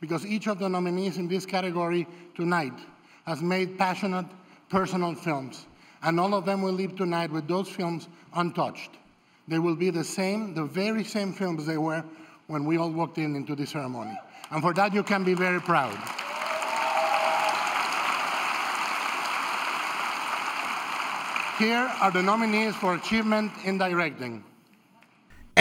because each of the nominees in this category tonight has made passionate, personal films, and all of them will leave tonight with those films untouched. They will be the same, the very same films they were when we all walked in into the ceremony. And for that, you can be very proud. Here are the nominees for Achievement in Directing.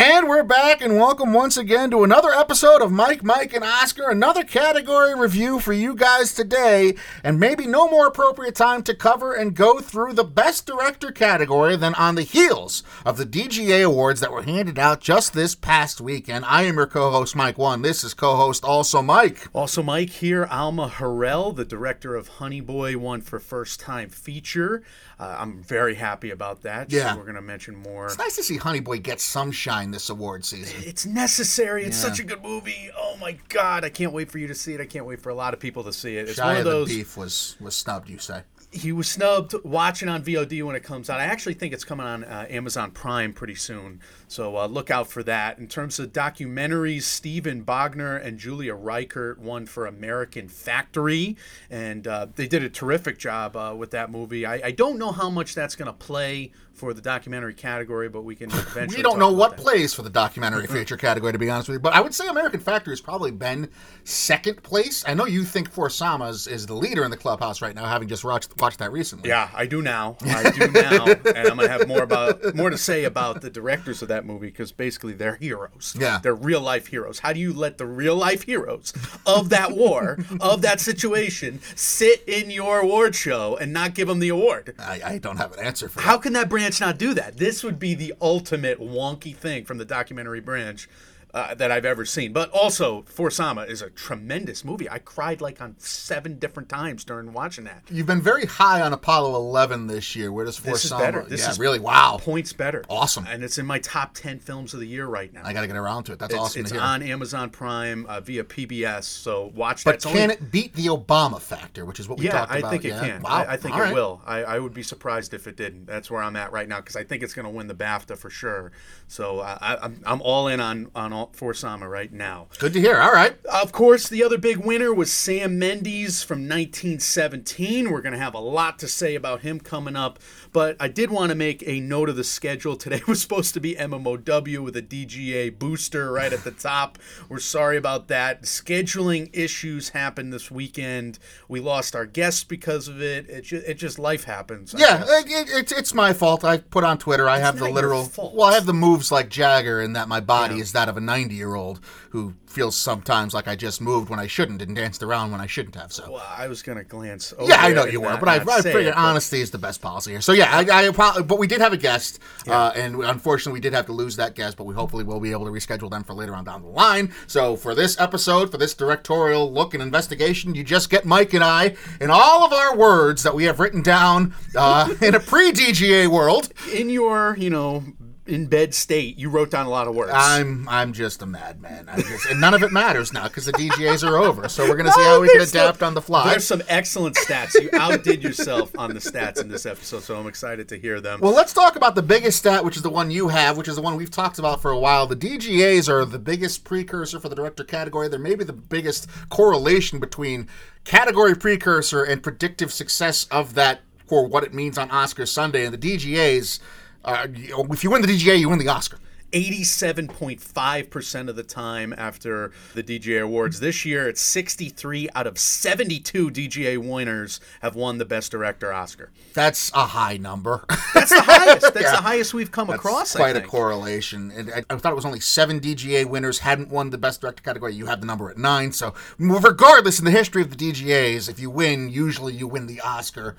And we're back, and welcome once again to another episode of Mike, Mike, and Oscar. Another category review for you guys today, and maybe no more appropriate time to cover and go through the Best Director category than on the heels of the DGA Awards that were handed out just this past weekend. I am your co host, Mike One. This is co host also Mike. Also, Mike here, Alma Har'el, the director of Honey Boy, won for First Time Feature. Uh, I'm very happy about that. Yeah. So we're going to mention more. It's nice to see Honey Boy get some shine this award season. It's necessary. It's Yeah. such a good movie. Oh my god, I can't wait for you to see it. I can't wait for a lot of people to see it. It's one Shia of the those. Beef was was snubbed, you say. He was snubbed watching on VOD when it comes out. I actually think it's coming on uh, Amazon Prime pretty soon, so uh, look out for that. In terms of documentaries, Steven Bognar and Julia Reichert won for American Factory, and uh, they did a terrific job uh, with that movie. I, I don't know how much that's going to play for the documentary category, but we can eventually. We don't know what that. plays for the documentary feature category, to be honest with you. But I would say American Factory has probably been second place. I know you think For Sama is, is the leader in the clubhouse right now, having just watched, watched that recently. Yeah, I do now. I do now, and I'm gonna have more about more to say about the directors of that movie because basically they're heroes. Yeah. they're real life heroes. How do you let the real life heroes of that war, of that situation, sit in your award show and not give them the award? I, I don't have an answer for that. How can that branch not do that? This would be the ultimate wonky thing from the documentary branch. Uh, that I've ever seen, but also For Sama is a tremendous movie. I cried like on seven different times during watching that. You've been very high on Apollo 11 this year. Where does For This is better. This yeah, is really. Wow. points better. Awesome. And it's in my top 10 films of the year right now. I got to get around to it. That's it's awesome it's to hear. on Amazon Prime uh, via PBS, so watch but that. It's can only- it beat the Obama factor, which is what we yeah, talked I about? I think it yeah? can. Wow. I, I think All it right. will. I, I would be surprised if it didn't. That's where I'm at right now because I think it's going to win the BAFTA for sure. So I, I'm, I'm all in on on all, for Sama right now. Good to hear. All right. Of course, the other big winner was Sam Mendes from 1917. We're going to have a lot to say about him coming up, but I did want to make a note of the schedule. Today was supposed to be MMOW with a DGA booster right at the top. We're sorry about that. Scheduling issues happened this weekend. We lost our guests because of it. It just, it just life happens. I Yeah, it, it, it's it's my fault. I put on Twitter. I have the literal. Well, I have the moves like Jagger, in that my body is that of a ninety-year-old who feels sometimes like I just moved when I shouldn't and danced around when I shouldn't have. So. Well, I was going to glance over Yeah, I know you were, not- but I, I figured it, honesty is the best policy here. So yeah, I, I but we did have a guest, uh, and unfortunately we did have to lose that guest, but we hopefully will be able to reschedule them for later on down the line. So for this episode, for this directorial look and investigation, you just get Mike and I in all of our words that we have written down uh, in a pre-DGA world. in your, you know, in bed state, you wrote down a lot of words. I'm I'm just a madman. Just, and none of it matters now because the DGAs are over. So we're gonna see how we can adapt some- on the fly. There's some excellent stats. You outdid yourself on the stats in this episode, so I'm excited to hear them. Well, let's talk about the biggest stat, which is the one you have, which is the one we've talked about for a while. The DGAs are the biggest precursor for the director category. They're maybe the biggest correlation between category precursor and predictive success of that for what it means on Oscar Sunday. And the DGAs, uh, if you win the DGA, you win the Oscar. 87.5% of the time after the DGA Awards. This year, it's 63 out of 72 DGA winners have won the Best Director Oscar. That's a high number. That's the highest. That's Yeah. the highest we've come across. I quite a correlation. And I, I thought it was only seven DGA winners hadn't won the best director category. You have the number at nine. So regardless, in the history of the DGAs, if you win, usually you win the Oscar.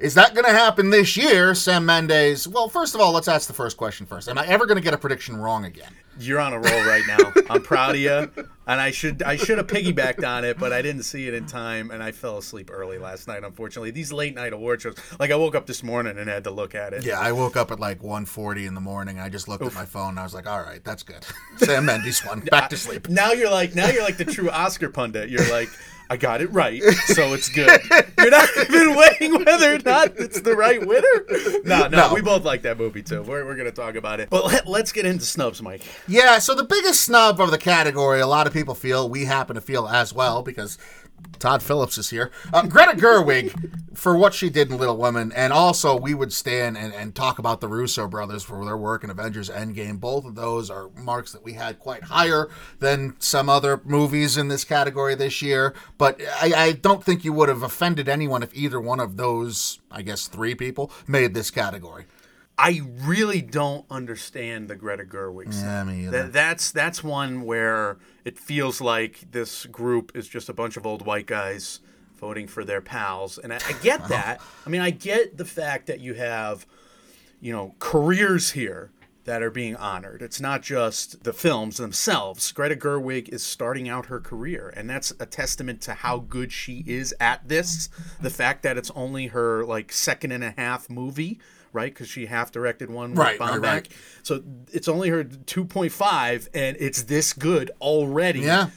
Is that going to happen this year, Sam Mendes? Well, first of all, let's ask the first question first. Am I ever going to get a prediction wrong again? You're on a roll right now. I'm proud of you, and I should I should have piggybacked on it, but I didn't see it in time, and I fell asleep early last night. Unfortunately, these late night award shows, like I woke up this morning and had to look at it. Yeah, I woke up at like 1.40 in the morning. I just looked at my phone and I was like, all right, that's good. Sam Mendes won. Back to sleep. Now you're like now you're like the true Oscar pundit. You're like, I got it right, so it's good. You're not even weighing whether or not it's the right winner. No, no, No. we both like that movie too. We're, we're gonna talk about it, but let, let's get into snubs, Mike. Yeah, so the biggest snub of the category, a lot of people feel, we happen to feel as well, because Todd Phillips is here. Uh, Greta Gerwig, for what she did in Little Women, and also we would stand and, and talk about the Russo brothers for their work in Avengers Endgame. Both of those are marks that we had quite higher than some other movies in this category this year. But I, I don't think you would have offended anyone if either one of those, I guess, three people made this category. I really don't understand the Greta Gerwig. Yeah, me either. That, that's that's one where it feels like this group is just a bunch of old white guys voting for their pals, and I, I get that. I mean, I get the fact that you have, you know, careers here that are being honored. It's not just the films themselves. Greta Gerwig is starting out her career, and that's a testament to how good she is at this. The fact that it's only her like second and a half movie, right? Because she half directed one with Right, right, right. So it's only her 2.5, and it's this good already Yeah.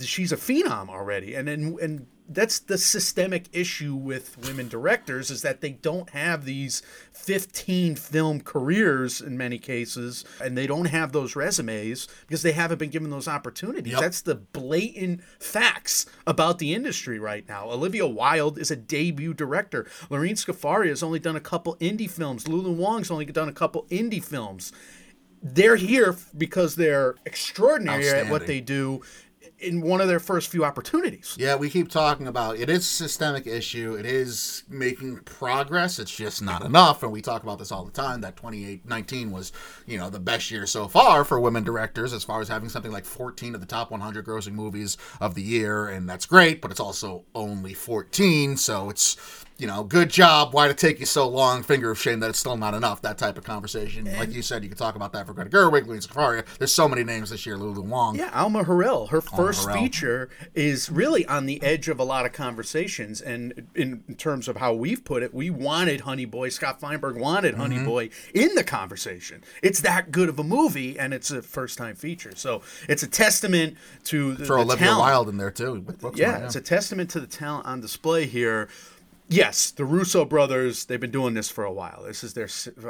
she's a phenom already and and and that's the systemic issue with women directors is that they don't have these 15 film careers in many cases and they don't have those resumes because they haven't been given those opportunities. Yep. that's the blatant facts about the industry right now. Olivia wilde is a debut director. Lorene scafaria has only done a couple indie films. Lulu Wang's only done a couple indie films. They're here because they're extraordinary at what they do in one of their first few opportunities. Yeah, we keep talking about it is a systemic issue. It is making progress. It's just not enough. And we talk about this all the time that 2019 was, you know, the best year so far for women directors as far as having something like 14 of the top 100 grossing movies of the year. And that's great, but it's also only 14. So it's, you know, good job. Why did it take you so long? Finger of shame that it's still not enough. That type of conversation. like you said, you could talk about that for Greta Gerwig, Louise Scafaria. There's so many names this year. Lulu Wang. Yeah, Alma Har'el, her first Har'el. feature is really on the edge of a lot of conversations. And in, in terms of how we've put it, we wanted Honey Boy, Scott Feinberg wanted Honey Mm-hmm. Boy in the conversation. It's that good of a movie, and it's a first time feature. So it's a testament to the, Throw the Olivia talent. Wilde in there too. yeah, it's a testament to the talent on display here. Yes, the Russo brothers, they've been doing this for a while. This is their,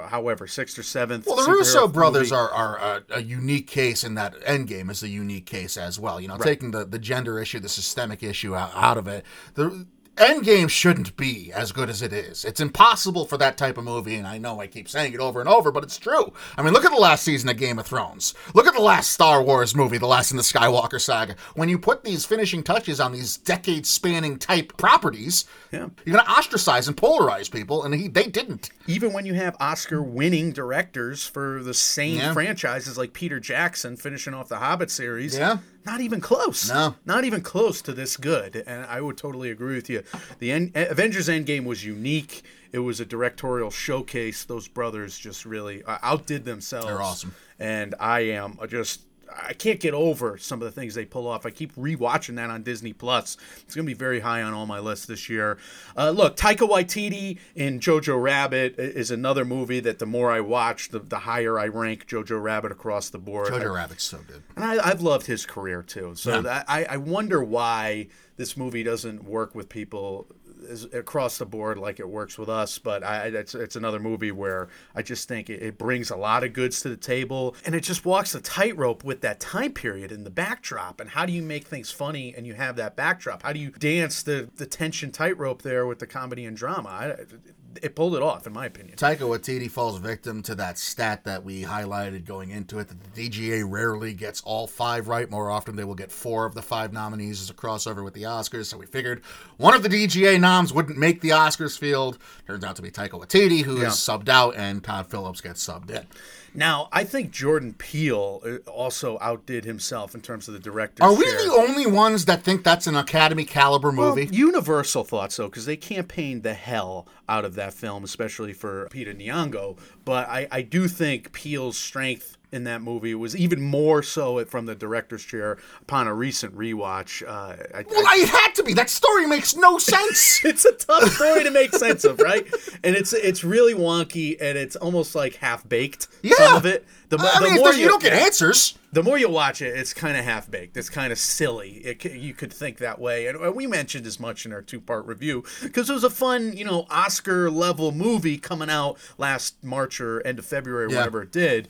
however, sixth or seventh. Well, the Russo brothers movie. are, are a, a unique case in that Endgame is a unique case as well. You know, taking the, the gender issue, the systemic issue out, out of it. The Endgame shouldn't be as good as it is. It's impossible for that type of movie, and I know I keep saying it over and over, but it's true. I mean, look at the last season of Game of Thrones. Look at the last Star Wars movie, the last in the Skywalker saga. When you put these finishing touches on these decade-spanning type properties, Yeah. you're going to ostracize and polarize people, and he, they didn't. even when you have Oscar winning directors for the same Yeah. franchises like Peter Jackson finishing off the Hobbit series, Yeah. Not even close. No. Not even close to this good. And I would totally agree with you. The End, Avengers Endgame was unique. It was a directorial showcase. Those brothers just really uh, outdid themselves. They're awesome. And I am just I can't get over some of the things they pull off. I keep rewatching that on Disney Plus. It's going to be very high on all my lists this year. Uh, look, Taika Waititi in Jojo Rabbit is another movie that the more I watch, the, the higher I rank Jojo Rabbit across the board. Jojo Rabbit's so good. And I, I've loved his career too. So Yeah. I, I wonder why this movie doesn't work with people across the board like it works with us. But I, it's, it's another movie where I just think it, it brings a lot of goods to the table, and it just walks the tightrope with that time period and the backdrop. And how do you make things funny and you have that backdrop? How do you dance the the tension tightrope there with the comedy and drama? I, it pulled it off, in my opinion. Taika Waititi falls victim to that stat that we highlighted going into it that the DGA rarely gets all five right. More often, they will get four of the five nominees as a crossover with the Oscars. So we figured one of the DGA noms wouldn't make the Oscars field. Turns out to be Taika Waititi, who is Yeah. subbed out, and Todd Phillips gets subbed in. Now, I think Jordan Peele uh, also outdid himself in terms of the director. Are we the only ones that think that's an Academy caliber movie? Well, Universal thought so because they campaigned the hell out of that film, especially for Lupita Nyong'o. But I, I do think Peele's strength in that movie. It was even more so from the director's chair upon a recent rewatch. Uh, I, Well, I- it had to be. That story makes no sense. it's a tough story to make sense of, right? And it's it's really wonky and it's almost like half baked. Yeah. Some of it. The, I the mean, more it's- you don't get answers. the more you watch it, it's kind of half baked. It's kind of silly. It, you could think that way, and we mentioned as much in our two part review because it was a fun, you know, Oscar level movie coming out last March or end of February, or Yeah. whatever it did.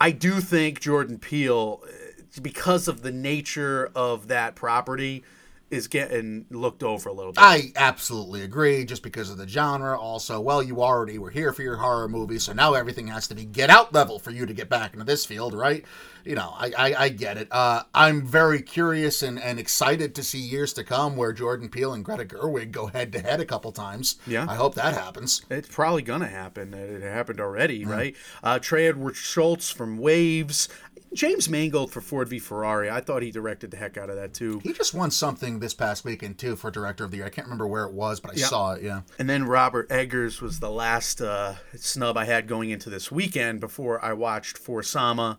I do think Jordan Peele, uh, because of the nature of that property, is getting looked over a little bit. I absolutely agree, just because of the genre. Also, well, you already were here for your horror movie, so now everything has to be get out level for you to get back into this field, right? You know, I, I, I get it. Uh, I'm very curious and, and excited to see years to come where Jordan Peele and Greta Gerwig go head to head a couple times. Yeah. I hope that happens. It's probably gonna happen. It happened already, right? Uh, Trey Edward Shults from Waves, James Mangold for Ford v Ferrari. I thought he directed the heck out of that too. He just won something this past weekend, too, for Director of the Year. I can't remember where it was, but I saw it, yeah. And then Robert Eggers was the last uh, snub I had going into this weekend before I watched For Sama.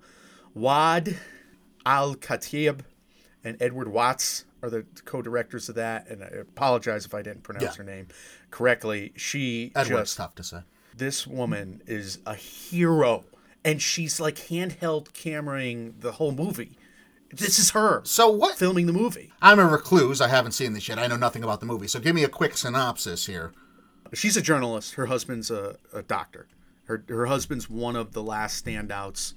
Wad Al Khatib and Edward Watts are the co-directors of that, and I apologize if I didn't pronounce Yeah. her name correctly. She Edward's just tough to say. this woman is a hero, and she's like handheld cameraing the whole movie. This is her So what? filming the movie. I'm a recluse. I haven't seen this yet. I know nothing about the movie. So give me a quick synopsis here. She's a journalist. Her husband's a, a doctor. Her her husband's one of the last standouts,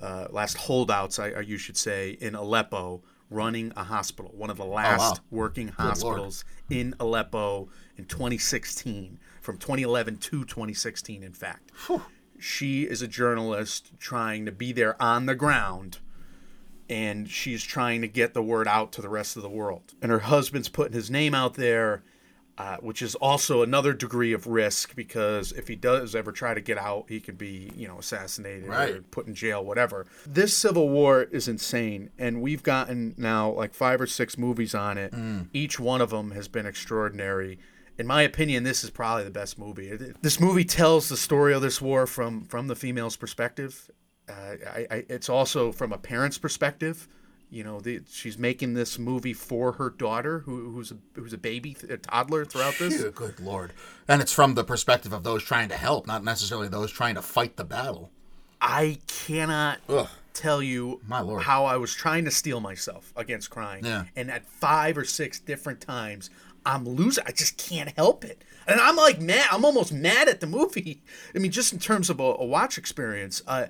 uh, last holdouts, I, I you should say, in Aleppo, running a hospital. One of the last working hospitals in Aleppo in 2016, from 2011 to 2016, in fact. She is a journalist trying to be there on the ground and she's trying to get the word out to the rest of the world. And her husband's putting his name out there, uh, which is also another degree of risk because if he does ever try to get out, he could be, you know, assassinated or put in jail, whatever. This civil war is insane, and we've gotten now like five or six movies on it. Each one of them has been extraordinary. In my opinion, this is probably the best movie. This movie tells the story of this war from from the female's perspective. Uh, I, I, it's also from a parent's perspective. You know, the, she's making this movie for her daughter, who, who's a, who's a baby, a toddler throughout this. Phew, good lord. And it's from the perspective of those trying to help, not necessarily those trying to fight the battle. I cannot Ugh. tell you My lord. how I was trying to steel myself against crying. Yeah. And at five or six different times, I'm losing. I just can't help it. And I'm like mad. I'm almost mad at the movie. I mean, just in terms of a, a watch experience. Uh,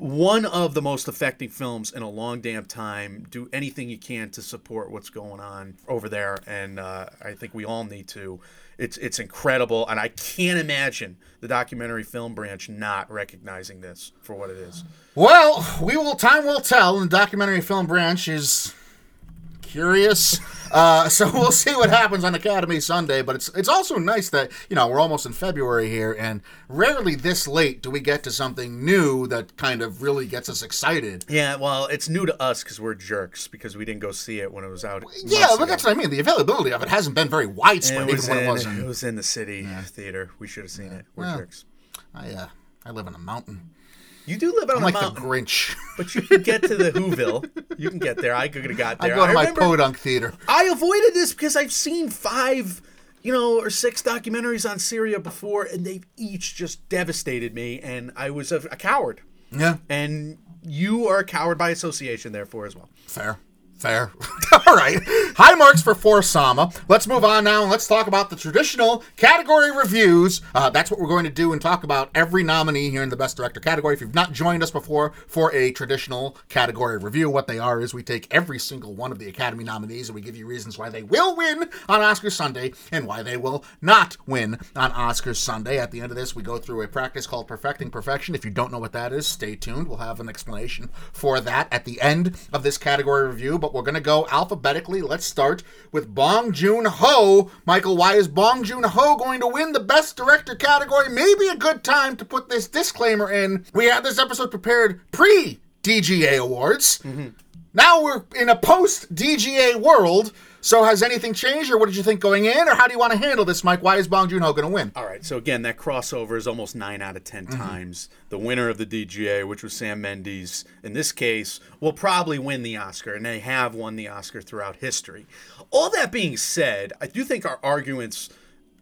one of the most affecting films in a long damn time. Do anything you can to support what's going on over there, and uh, I think we all need to. It's it's incredible, and I can't imagine the documentary film branch not recognizing this for what it is. Well, we will. Time will tell. And the documentary film branch is curious. Uh, so we'll see what happens on Academy Sunday. But it's it's also nice that you know we're almost in February here, and rarely this late do we get to something new that kind of really gets us excited. Yeah, well, it's new to us because we're jerks because we didn't go see it when it was out. Yeah, but that's what I mean. The availability of it hasn't been very widespread, It was, even when in, it wasn't. it was in the city theater. We should have seen it. We're Well, jerks. I uh, I live in a mountain. You do live on I'm like mountain, the Grinch. but you can get to the Whoville. You can get there. I could have got there. I go to my remember podunk theater. I avoided this because I've seen five, you know, or six documentaries on Syria before, and they've each just devastated me, and I was a, a coward. Yeah, And you are a coward by association, therefore, as well. fair. Fair. All right. High marks for Forsama. Let's move on now and let's talk about the traditional category reviews. Uh, that's what we're going to do and talk about every nominee here in the Best Director category. If you've not joined us before for a traditional category review, what they are is we take every single one of the Academy nominees and we give you reasons why they will win on Oscar Sunday and why they will not win on Oscar Sunday. At the end of this, we go through a practice called Perfecting Perfection. If you don't know what that is, stay tuned. We'll have an explanation for that at the end of this category review, but we're going to go alphabetically. Let's start with Bong Joon Ho. Michael, why is Bong Joon Ho going to win the Best Director category? Maybe a good time to put this disclaimer in. We had this episode prepared pre DGA Awards. Mm-hmm. now we're in a post DGA world. So has anything changed, or what did you think going in, or how do you want to handle this, Mike? Why is Bong Joon Ho going to win? All right, so again, that crossover is almost nine out of 10 mm-hmm. times. The winner of the DGA, which was Sam Mendes, in this case, will probably win the Oscar, and they have won the Oscar throughout history. All that being said, I do think our arguments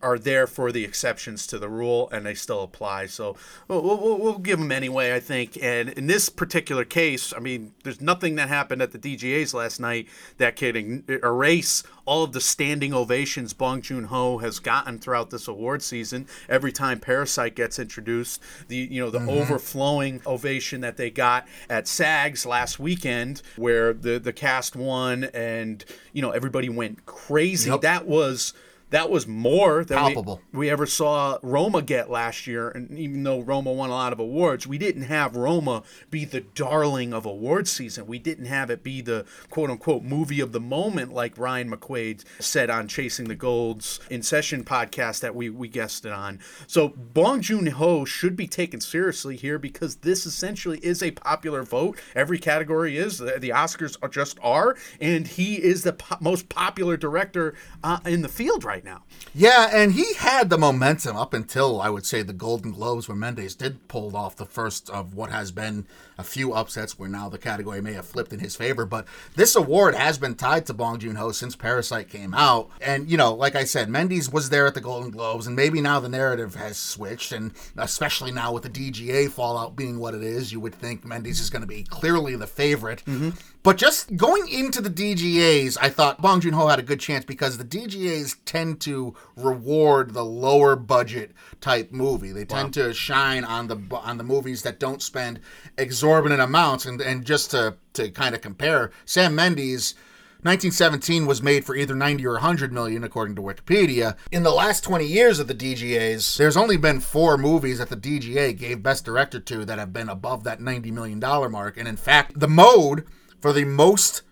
are there for the exceptions to the rule, and they still apply. So we'll, we'll, we'll give them anyway, I think. And in this particular case, I mean, there's nothing that happened at the DGAs last night that can er, erase all of the standing ovations Bong Joon Ho has gotten throughout this award season. Every time Parasite gets introduced, the you know the mm-hmm. overflowing ovation that they got at SAGs last weekend, where the the cast won, and you know everybody went crazy. Yep. That was that was more than we- Palpable. we, ever saw Roma get last year. And even though Roma won a lot of awards, we didn't have Roma be the darling of award season. We didn't have it be the quote unquote movie of the moment, like Ryan McQuaid said on Chasing the Golds in session podcast that we, we guested on. So Bong Joon Ho should be taken seriously here because this essentially is a popular vote. Every category is. The, the Oscars are just are. And he is the po- most popular director uh, in the field right now. Yeah, and he had the momentum up until I would say the Golden Globes, where Mendes did pull off the first of what has been a few upsets, where now the category may have flipped in his favor. But this award has been tied to Bong Joon Ho since Parasite came out, and you know, like I said, Mendes was there at the Golden Globes, and maybe now the narrative has switched, and especially now with the DGA fallout being what it is, you would think Mendes is going to be clearly the favorite. Mm-hmm. But just going into the DGAs, I thought Bong Joon Ho had a good chance because the DGAs tend to reward the lower budget type movie. They tend to shine on the on the movies that don't spend exorbitant amounts. And and just to to kind of compare, Sam Mendes. 1917 was made for either 90 or 100 million, according to Wikipedia. In the last 20 years of the DGAs, there's only been four movies that the DGA gave Best Director to that have been above that 90 million dollar mark. And in fact, the mode for the most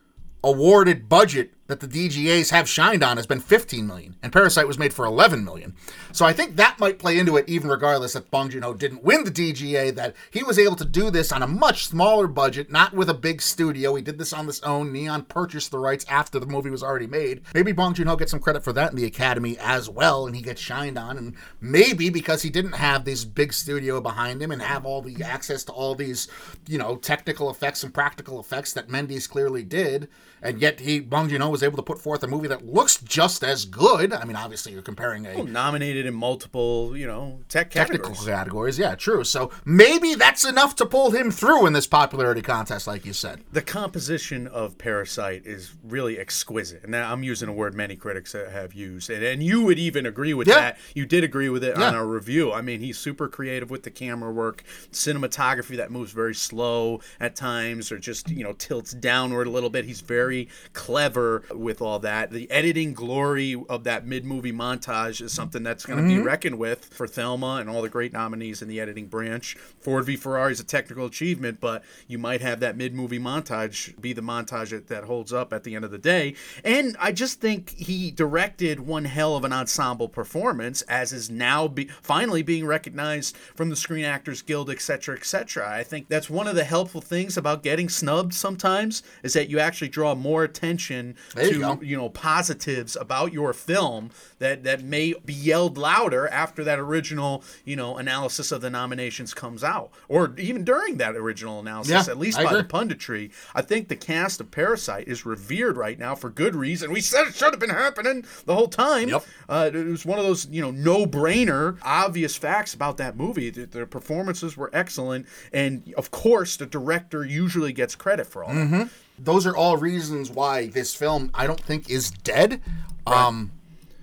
awarded budget that the DGAs have shined on has been 15 million, and Parasite was made for 11 million. So I think that might play into it, even regardless that Bong Joon Ho didn't win the DGA. That he was able to do this on a much smaller budget, not with a big studio. He did this on his own. Neon purchased the rights after the movie was already made. Maybe Bong Joon Ho gets some credit for that in the Academy as well, and he gets shined on. And maybe because he didn't have this big studio behind him and have all the access to all these, you know, technical effects and practical effects that Mendes clearly did, and yet he Bong Joon Ho was able to put forth a movie that looks just as good. I mean, obviously you're comparing a nominated in multiple, you know, tech technical categories. categories. Yeah, true. So maybe that's enough to pull him through in this popularity contest, like you said. The composition of Parasite is really exquisite, and I'm using a word many critics have used, and, and you would even agree with Yeah. that. You did agree with it on Yeah. our review. I mean, he's super creative with the camera work, cinematography that moves very slow at times, or just you know tilts downward a little bit. He's very clever with all that. The editing glory of that mid-movie montage is something that's going to be mm-hmm. reckoned with for Thelma and all the great nominees in the editing branch. Ford v Ferrari is a technical achievement, but you might have that mid-movie montage be the montage that, that holds up at the end of the day. And I just think he directed one hell of an ensemble performance, as is now be, finally being recognized from the Screen Actors Guild, etc., etc. I think that's one of the helpful things about getting snubbed sometimes is that you actually draw more attention There you to go. you know positives about your film that that may be yelled louder after that original you know analysis of the nominations comes out or even during that original analysis Yeah, at least I by the agree. punditry i think the cast of parasite is revered right now for good reason we said it should have been happening the whole time Yep. uh, it was one of those you know no-brainer obvious facts about that movie the, the performances were excellent and of course the director usually gets credit for all Mm-hmm. that Those are all reasons why this film I don't think is dead. Um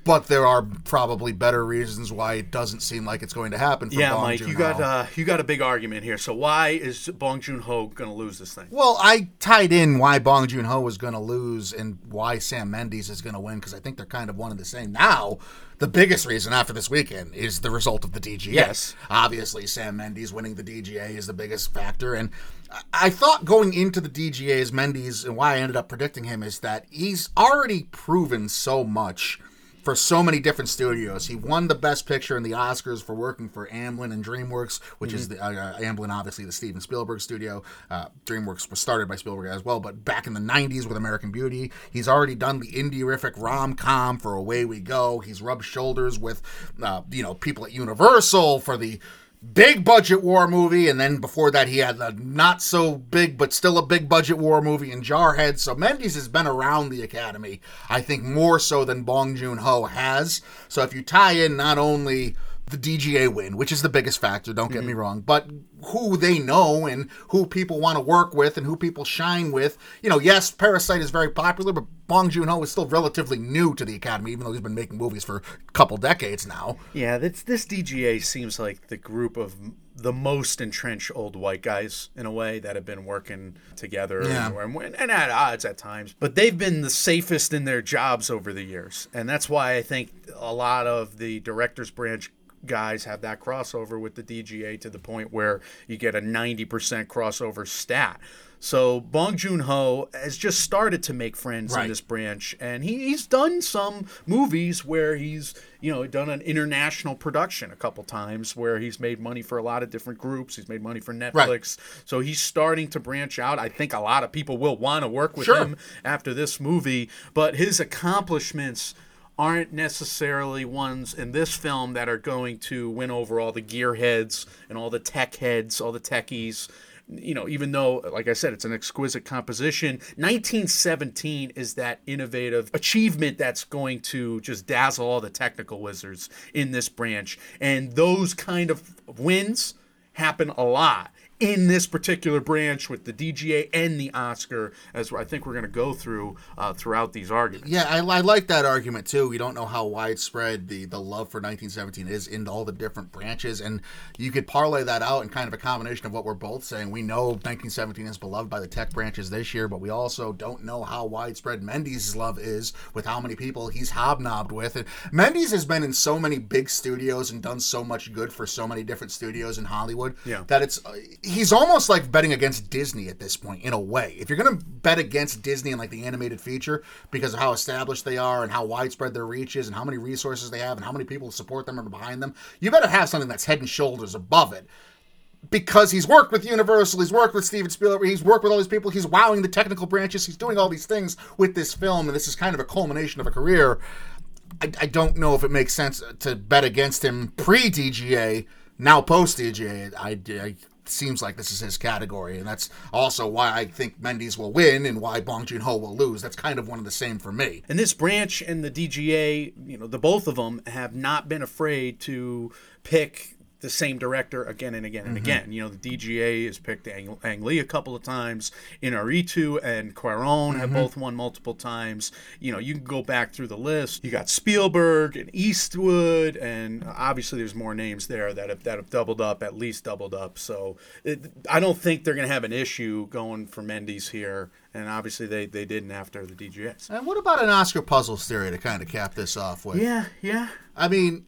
but there are probably better reasons why it doesn't seem like it's going to happen for Yeah, Bong Mike, you Joon-ho. got uh, you got a big argument here. So why is Bong Joon Ho going to lose this thing? Well, I tied in why Bong Joon Ho was going to lose and why Sam Mendes is going to win because I think they're kind of one and the same. Now, the biggest reason after this weekend is the result of the DGA. Yes. Obviously, Sam Mendes winning the DGA is the biggest factor. And I- thought going into the DGAs, Mendes, and why I ended up predicting him is that he's already proven so much for so many different studios. He won the Best Picture in the Oscars for working for Amblin and DreamWorks, which is the uh, uh, Amblin, obviously the Steven Spielberg studio. Uh, DreamWorks was started by Spielberg as well, but back in the '90s with American Beauty, he's already done the indie-rific rom-com for Away We Go. He's rubbed shoulders with, uh, you know, people at Universal for the big budget war movie, and then before that he had a not so big but still a big budget war movie in Jarhead. So Mendes has been around the Academy, I think more so than Bong Joon Ho has. So if you tie in not only the DGA win, which is the biggest factor, don't get mm-hmm. me wrong, but who they know and who people want to work with and who people shine with. You know, yes, Parasite is very popular, but Bong Joon Ho is still relatively new to the Academy, even though he's been making movies for a couple decades now. Yeah, this, this DGA seems like the group of the most entrenched old white guys in a way that have been working together yeah. and, and at odds at times. But they've been the safest in their jobs over the years. And that's why I think a lot of the director's branch guys have that crossover with the DGA to the point where you get a 90% crossover stat. So Bong Joon Ho has just started to make friends right. in this branch, and he, he's done some movies where he's you know done an international production a couple times where he's made money for a lot of different groups. He's made money for Netflix, right. so he's starting to branch out. I think a lot of people will want to work with sure. him after this movie, but his accomplishments aren't necessarily ones in this film that are going to win over all the gearheads and all the tech heads, all the techies. You know, even though, like I said, it's an exquisite composition, 1917 is that innovative achievement that's going to just dazzle all the technical wizards in this branch. And those kind of wins happen a lot in this particular branch with the DGA and the Oscar, as I think we're going to go through uh, throughout these arguments. Yeah, I, I, like that argument too. We don't know how widespread the, the love for 1917 is in all the different branches, and you could parlay that out in kind of a combination of what we're both saying. We know 1917 is beloved by the tech branches this year, but we also don't know how widespread Mendes' love is with how many people he's hobnobbed with. And Mendes has been in so many big studios and done so much good for so many different studios in Hollywood yeah. that it's. Uh, he's almost like betting against Disney at this point, in a way. If you're going to bet against Disney and like the animated feature because of how established they are and how widespread their reach is and how many resources they have and how many people support them and are behind them, you better have something that's head and shoulders above it. Because he's worked with Universal, he's worked with Steven Spielberg, he's worked with all these people, he's wowing the technical branches, he's doing all these things with this film, and this is kind of a culmination of a career. I, I don't know if it makes sense to bet against him pre DGA now post DGA, I, I, seems like this is his category, and that's also why I think Mendes will win and why Bong Joon Ho will lose. That's kind of one of the same for me. And this branch and the DGA, you know, the both of them have not been afraid to pick the same director again and again and mm-hmm. again. You know, the DGA has picked Ang, Ang Lee a couple of times. Inarritu and Cuaron mm-hmm. have both won multiple times. You know, you can go back through the list. You got Spielberg and Eastwood, and obviously there's more names there that have, that have doubled up, at least doubled up. So it, I don't think they're going to have an issue going for Mendes here. And obviously they, they didn't after the DGS. And what about an Oscar puzzles theory to kind of cap this off with? Yeah, yeah. I mean,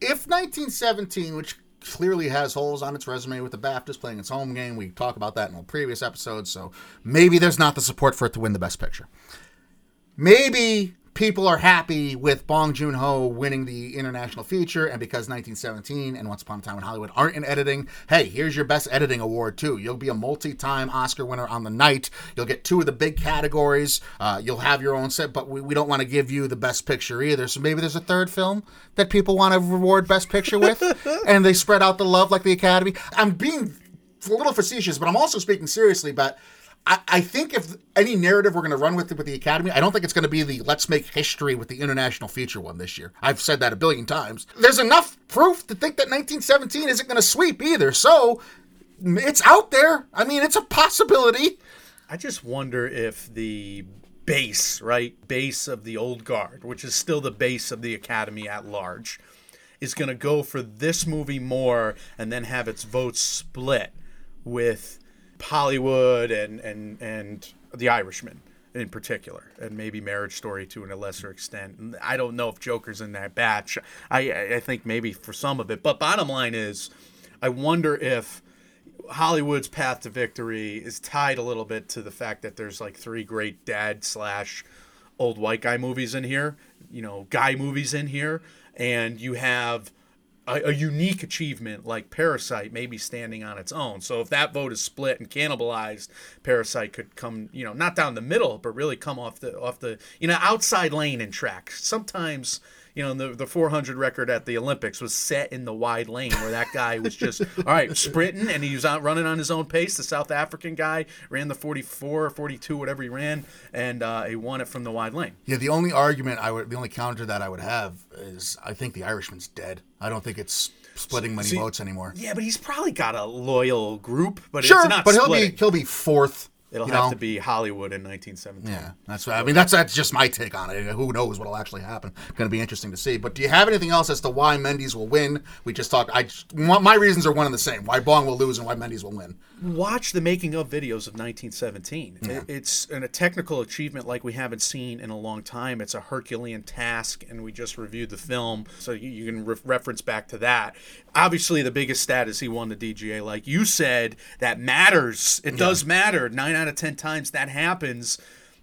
if 1917, which clearly has holes on its resume with the BAFTAs playing its home game, we talk about that in a previous episode, so maybe there's not the support for it to win the Best Picture. Maybe people are happy with Bong Joon Ho winning the international feature, and because 1917 and Once Upon a Time in Hollywood aren't in editing, hey, here's your best editing award too. You'll be a multi-time Oscar winner on the night. You'll get two of the big categories. Uh, you'll have your own set, but we, we don't want to give you the best picture either. So maybe there's a third film that people want to reward best picture with, and they spread out the love like the Academy. I'm being a little facetious, but I'm also speaking seriously about I, think if any narrative we're going to run with it with the Academy, I don't think it's going to be the let's make history with the international feature one this year. I've said that a billion times. There's enough proof to think that 1917 isn't going to sweep either. So it's out there. I mean, it's a possibility. I just wonder if the base, right? Base of the old guard, which is still the base of the Academy at large, is going to go for this movie more and then have its votes split with Hollywood and and and The Irishman in particular, and maybe Marriage Story to a lesser extent. I don't know if Joker's in that batch. I I think maybe for some of it, but bottom line is, I wonder if Hollywood's path to victory is tied a little bit to the fact that there's like three great dad slash old white guy movies in here you know guy movies in here, and you have a, a, unique achievement like Parasite maybe standing on its own. So if that vote is split and cannibalized, Parasite could come, you know, not down the middle, but really come off the off the you know outside lane and track. Sometimes you know, the the 400 record at the Olympics was set in the wide lane where that guy was just all right sprinting and he was out running on his own pace. The South African guy ran the 44, or 42, whatever he ran, and uh, he won it from the wide lane. Yeah, the only argument I would, the only counter that I would have is I think the Irishman's dead. I don't think it's splitting many See, votes anymore. Yeah, but he's probably got a loyal group, but sure, it's not. But he'll be he'll be fourth It'll you have know? to be Hollywood in 1917. Yeah, that's right. I mean, that's that's just my take on it. Who knows what'll actually happen? Going to be interesting to see. But do you have anything else as to why Mendes will win? We just talked. I my reasons are one and the same. Why Bong will lose and why Mendes will win. Watch the making of videos of 1917. Yeah. It's an, a technical achievement like we haven't seen in a long time. It's a Herculean task, and we just reviewed the film, so you, you can re- reference back to that. Obviously, the biggest stat is he won the DGA. Like you said, that matters. It yeah. does matter. Nine out of 10 times that happens.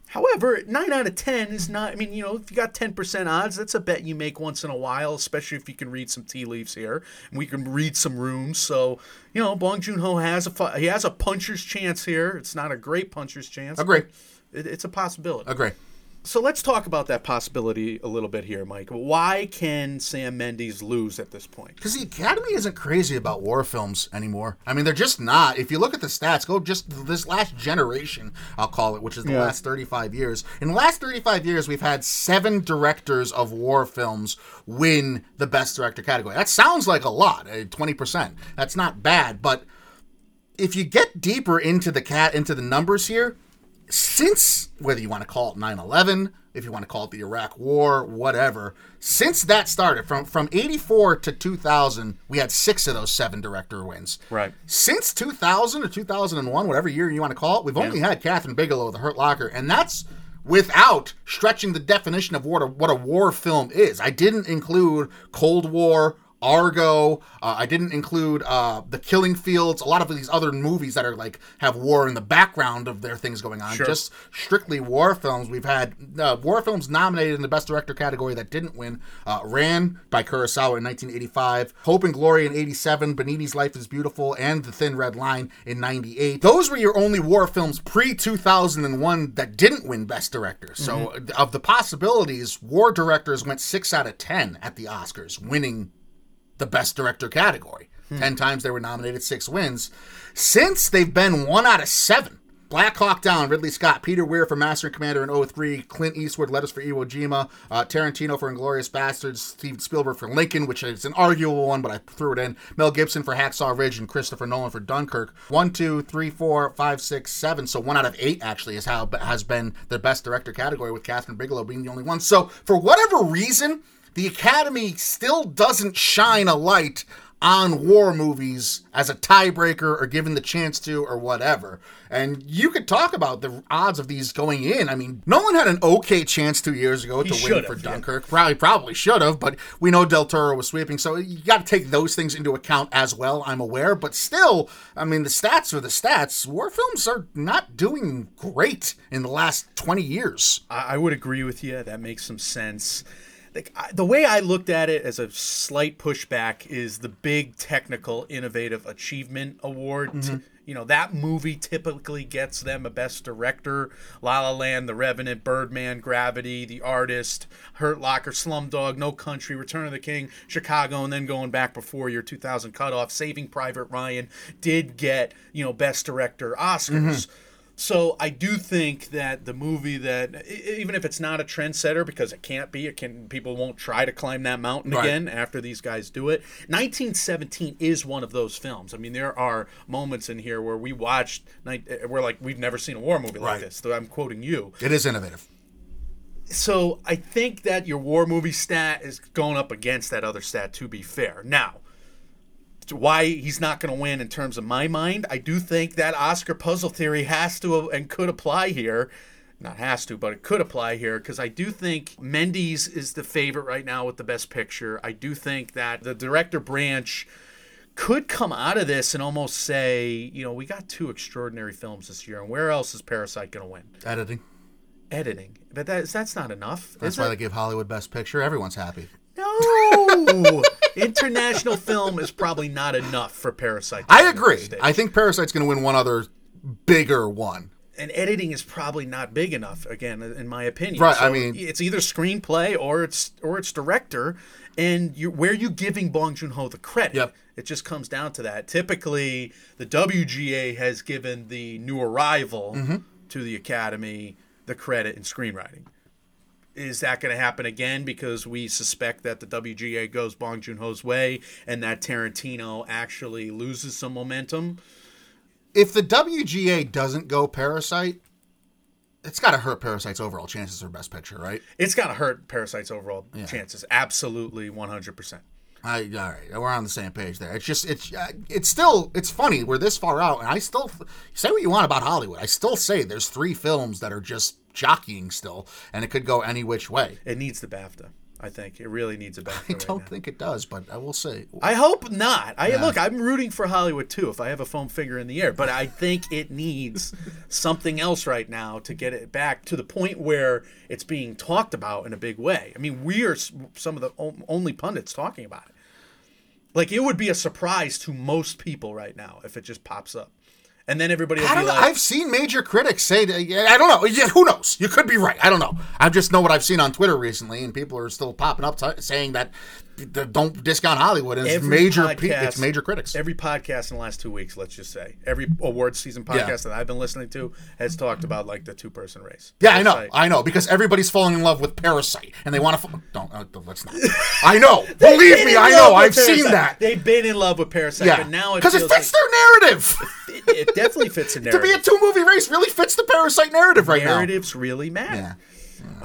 However, 9 out of 10 is not, I mean, you know, if you got 10% odds, that's a bet you make once in a while, especially if you can read some tea leaves here. And we can read some rooms. So, you know, Bong Joon Ho has a, he has a puncher's chance here. It's not a great puncher's chance. Agree. It, it's a possibility. Agree. So let's talk about that possibility a little bit here, Mike. Why can Sam Mendes lose at this point? Because the Academy isn't crazy about war films anymore. I mean, they're just not. If you look at the stats, go just this last generation, I'll call it, which is the yeah. last 35 years. In the last 35 years, we've had seven directors of war films win the Best Director category. That sounds like a lot, 20%. Eh, That's not bad, but if you get deeper into the cat into the numbers here, since whether you want to call it 9-11 if you want to call it the iraq war whatever since that started from from 84 to 2000 we had six of those seven director wins. Right. Since 2000 or 2001 whatever year you want to call it we've only had kathryn bigelow the hurt locker and that's without stretching the definition of what a, what a war film is. I didn't include cold war Argo. Uh, I didn't include uh, the Killing Fields. A lot of these other movies that are like have war in the background of their things going on. Sure. Just strictly war films. We've had uh, war films nominated in the Best Director category that didn't win. Uh, Ran by Kurosawa in 1985. Hope and Glory in 87. Benigni's Life is Beautiful and The Thin Red Line in 98. Those were your only war films pre 2001 that didn't win Best Director. So mm-hmm. of the possibilities, war directors went six out of ten at the Oscars, winning the Best Director category. Hmm. Ten times they were nominated, six wins. Since they've been one out of seven. Black Hawk Down, Ridley Scott, Peter Weir for Master and Commander in 03, Clint Eastwood, Letters for Iwo Jima, uh, Tarantino for Inglourious Basterds, Steven Spielberg for Lincoln, which is an arguable one, but I threw it in, Mel Gibson for Hacksaw Ridge, and Christopher Nolan for Dunkirk. One, two, three, four, five, six, seven. So one out of eight actually is how has been the best director category, with Kathryn Bigelow being the only one. So for whatever reason, the Academy still doesn't shine a light on war movies as a tiebreaker or given the chance to or whatever. And you could talk about the odds of these going in. I mean, Nolan had an okay chance two years ago he to win for Dunkirk. Yeah. Probably probably should have, but we know Del Toro was sweeping, so you got to take those things into account as well. I'm aware, but still, I mean, the stats are the stats. War films are not doing great in the last 20 years. I would agree with you. That makes some sense like I, the way I looked at it as a slight pushback is the big technical innovative achievement award. Mm-hmm. You know that movie typically gets them a best director. La La Land, The Revenant, Birdman, Gravity, The Artist, Hurt Locker, Slumdog, No Country, Return of the King, Chicago, and then going back before your 2000 cutoff, Saving Private Ryan did get you know best director Oscars. Mm-hmm. So I do think that the movie that even if it's not a trendsetter because it can't be, it can people won't try to climb that mountain right. again after these guys do it. 1917 is one of those films. I mean, there are moments in here where we watched eh, we're like we've never seen a war movie like right. this. So I'm quoting you. It is innovative. So I think that your war movie stat is going up against that other stat to be fair. Now, why he's not going to win in terms of my mind. I do think that Oscar puzzle theory has to and could apply here. Not has to, but it could apply here because I do think Mendes is the favorite right now with the best picture. I do think that the director branch could come out of this and almost say, you know, we got two extraordinary films this year, and where else is Parasite going to win? Editing. editing. But that's that's not enough. That's why it? they give Hollywood Best Picture. Everyone's happy. No, international film is probably not enough for Parasite. I agree. I think Parasite's going to win one other bigger one. and editing is probably not big enough. Again, in my opinion. Right, I mean- it's either screenplay or it's or it's director, and you where are you giving Bong Joon Ho the credit. Yep. It just comes down to that. Typically, the WGA has given the new arrival Mm-hmm. to the Academy the credit in screenwriting. Is that going to happen again because we suspect that the WGA goes Bong Joon Ho's way and that Tarantino actually loses some momentum? If the WGA doesn't go Parasite, it's got to hurt Parasite's overall chances for Best Picture, right? It's got to hurt Parasite's overall chances. Absolutely, 100%. I all right, we're on the same page there. It's just it's uh, it's still it's funny we're this far out, and I still say what you want about Hollywood. I still say there's three films that are just jockeying still, and it could go any which way. It needs the BAFTA. I think it really needs a BAFTA. I right don't now. think it does, but I will say I hope not. I look. I'm rooting for Hollywood too. If I have a foam finger in the air, but I think it needs something else right now to get it back to the point where it's being talked about in a big way. I mean, we are some of the only pundits talking about it. Like it would be a surprise to most people right now if it just pops up, and then everybody will I be like, I've seen major critics say that. I don't know. Yeah, who knows? You could be right. I don't know. I just know what I've seen on Twitter recently, and people are still popping up t- saying that th- don't discount Hollywood. And it's Every major. pe- podcast- it's major critics. Every podcast in the last two weeks, let's just say, every awards season podcast Yeah. that I've been listening to has talked about like the two person race. Yeah, I know, I know, because everybody's falling in love with Parasite, and they want to. F- don't uh, let's not. I know, believe me, I know, I've seen that. They've been in love with Parasite, Yeah, but now it because it feels fits like- their narrative. it, it definitely fits a narrative. to be a two movie race really fits the Parasite narrative right now. Narratives really matter. Yeah.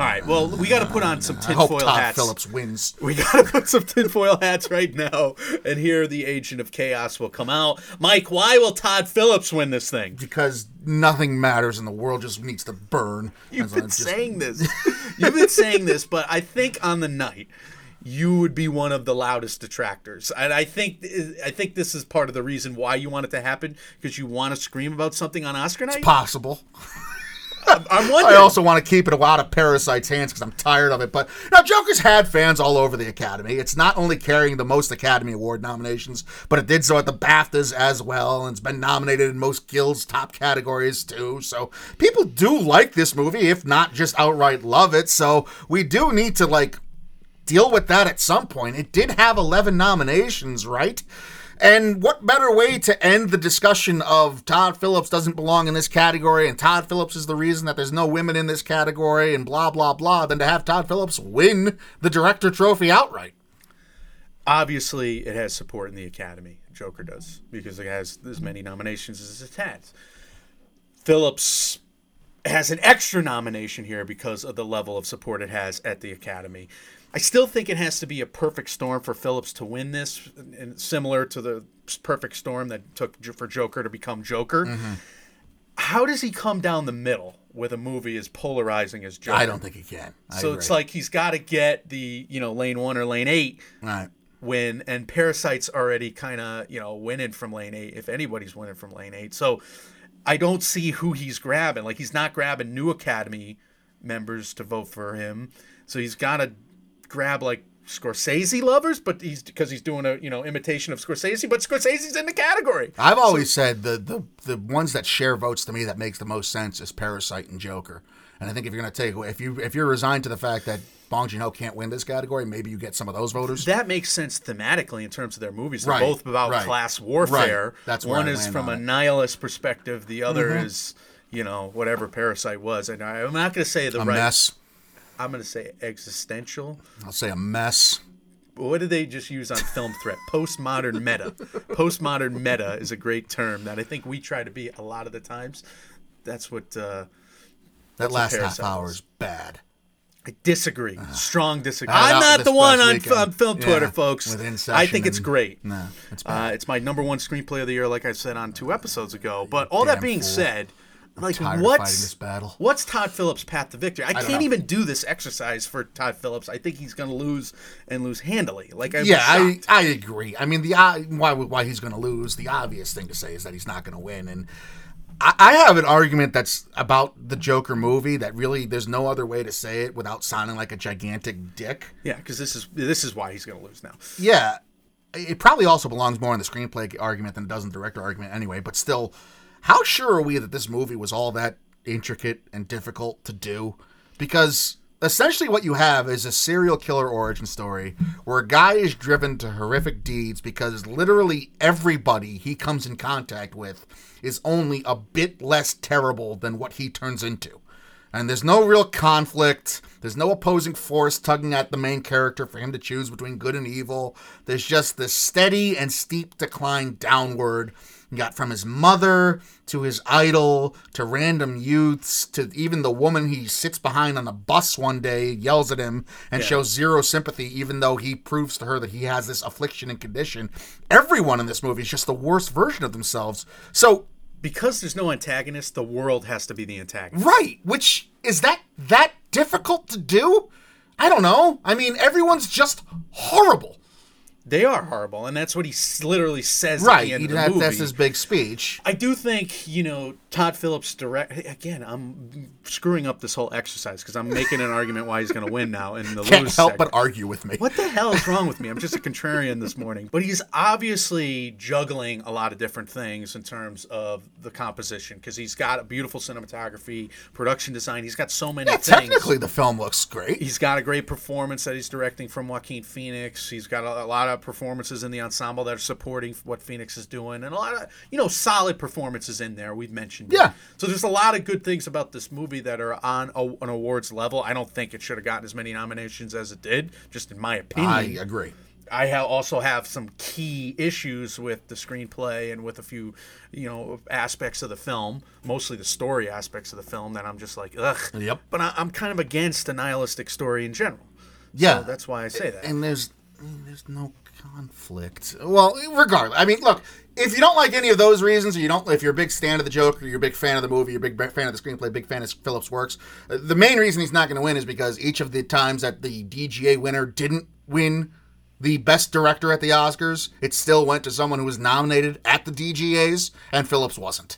All right, well, we got to put on some now. I hope tinfoil Todd hats. Phillips wins. We got to put some tinfoil hats right now, and here the agent of chaos will come out. Mike, why will Todd Phillips win this thing? Because nothing matters and the world just needs to burn. You've been just- saying this. You've been saying this, but I think on the night you would be one of the loudest detractors, and I think I think this is part of the reason why you want it to happen because you want to scream about something on Oscar night. It's possible. I'm I also want to keep it out of Parasite's hands because I'm tired of it. But now, Joker's had fans all over the Academy. It's not only carrying the most Academy Award nominations, but it did so at the BAFTAs as well, and it's been nominated in most guilds' top categories too. So people do like this movie, if not just outright love it. So we do need to like deal with that at some point. It did have 11 nominations, right? And what better way to end the discussion of Todd Phillips doesn't belong in this category and Todd Phillips is the reason that there's no women in this category and blah, blah, blah, than to have Todd Phillips win the director trophy outright? Obviously, it has support in the Academy. Joker does because it has as many nominations as it has. Phillips has an extra nomination here because of the level of support it has at the Academy. I still think it has to be a perfect storm for Phillips to win this, and similar to the perfect storm that took for Joker to become Joker. Mm-hmm. How does he come down the middle with a movie as polarizing as Joker? I don't think he can. I So agree. it's like he's got to get the you know lane one or lane eight Right. win, and Parasite's already kind of you know winning from lane eight if anybody's winning from lane eight. So I don't see who he's grabbing. Like he's not grabbing new Academy members to vote for him. So he's got to grab like Scorsese lovers, but he's because he's doing a you know imitation of Scorsese, but Scorsese's in the category. I've always said the, the the ones that share votes to me that makes the most sense is Parasite and Joker. And I think if you're going to take if you if you're resigned to the fact that Bong Joon Ho can't win this category, maybe you get some of those voters. That makes sense thematically in terms of their movies. They're Right, both about right, class warfare. right. That's one is from on a it. Mm-hmm. nihilist perspective. The other is, you know, whatever Parasite was. And I, I'm not going to say the a right. mess. I'm going to say existential. I'll say a mess. What did they just use on Film Threat? Postmodern meta. Postmodern meta is a great term that I think we try to be a lot of the times. That's what uh, That last half hour is bad. I disagree. Strong disagree. I'm not the one on, on film Yeah, Twitter, folks. I think it's great. No, it's Uh, it's my number one screenplay of the year, like I said on two episodes ago. But all that being fool. said, like what's fighting this battle. what's Todd Phillips' path to victory? I, don't can't even do this exercise for Todd Phillips. I think he's going to lose and lose handily. Like I'm yeah, I, shocked. I agree. I mean, the why why he's going to lose? The obvious thing to say is that he's not going to win, and I, I have an argument that's about the Joker movie that really there's no other way to say it without sounding like a gigantic dick. Yeah, because this is this is why he's going to lose now. Yeah, it probably also belongs more in the screenplay argument than it does in the director argument anyway. But still, how sure are we that this movie was all that intricate and difficult to do? Because essentially what you have is a serial killer origin story where a guy is driven to horrific deeds because literally everybody he comes in contact with is only a bit less terrible than what he turns into. And there's no real conflict. There's no opposing force tugging at the main character for him to choose between good and evil. There's just this steady and steep decline downward he got from his mother to his idol to random youths to even the woman he sits behind on the bus one day yells at him and Yeah. shows zero sympathy, even though he proves to her that he has this affliction and condition. Everyone in this movie is just the worst version of themselves. So, Because there's no antagonist, the world has to be the antagonist. right, which is that that difficult to do? I don't know. I mean, everyone's just horrible. They are horrible, and that's what he literally says at Right. the end of the that- that's his big speech. I do think you know Todd Phillips direct again. I'm screwing up this whole exercise because I'm making an argument why he's going to win now in the Can't lose help segment. but argue with me. What the hell is wrong with me? I'm just a contrarian this morning. But he's obviously juggling a lot of different things in terms of the composition because he's got a beautiful cinematography, production design. He's got so many Yeah, things. technically the film looks great. He's got a great performance that he's directing from Joaquin Phoenix. He's got a, a lot of performances in the ensemble that are supporting what Phoenix is doing, and a lot of you know solid performances in there. We've mentioned. Yeah. So there's a lot of good things about this movie that are on a, an awards level. I don't think it should have gotten as many nominations as it did, just in my opinion. I agree. I ha- also have some key issues with the screenplay and with a few, you know, aspects of the film, mostly the story aspects of the film that I'm just like, ugh. Yep. But I- I'm kind of against a nihilistic story in general. Yeah. So that's why I say that. and there's there's no conflict. Well, regardless, I mean, look, if you don't like any of those reasons, or you don't, if you're a big fan of the Joker, or you're a big fan of the movie, you're a big fan of the screenplay, big fan of Phillips' works, uh, the main reason he's not going to win is because each of the times that the DGA winner didn't win the best director at the Oscars, it still went to someone who was nominated at the DGAs, and Phillips wasn't.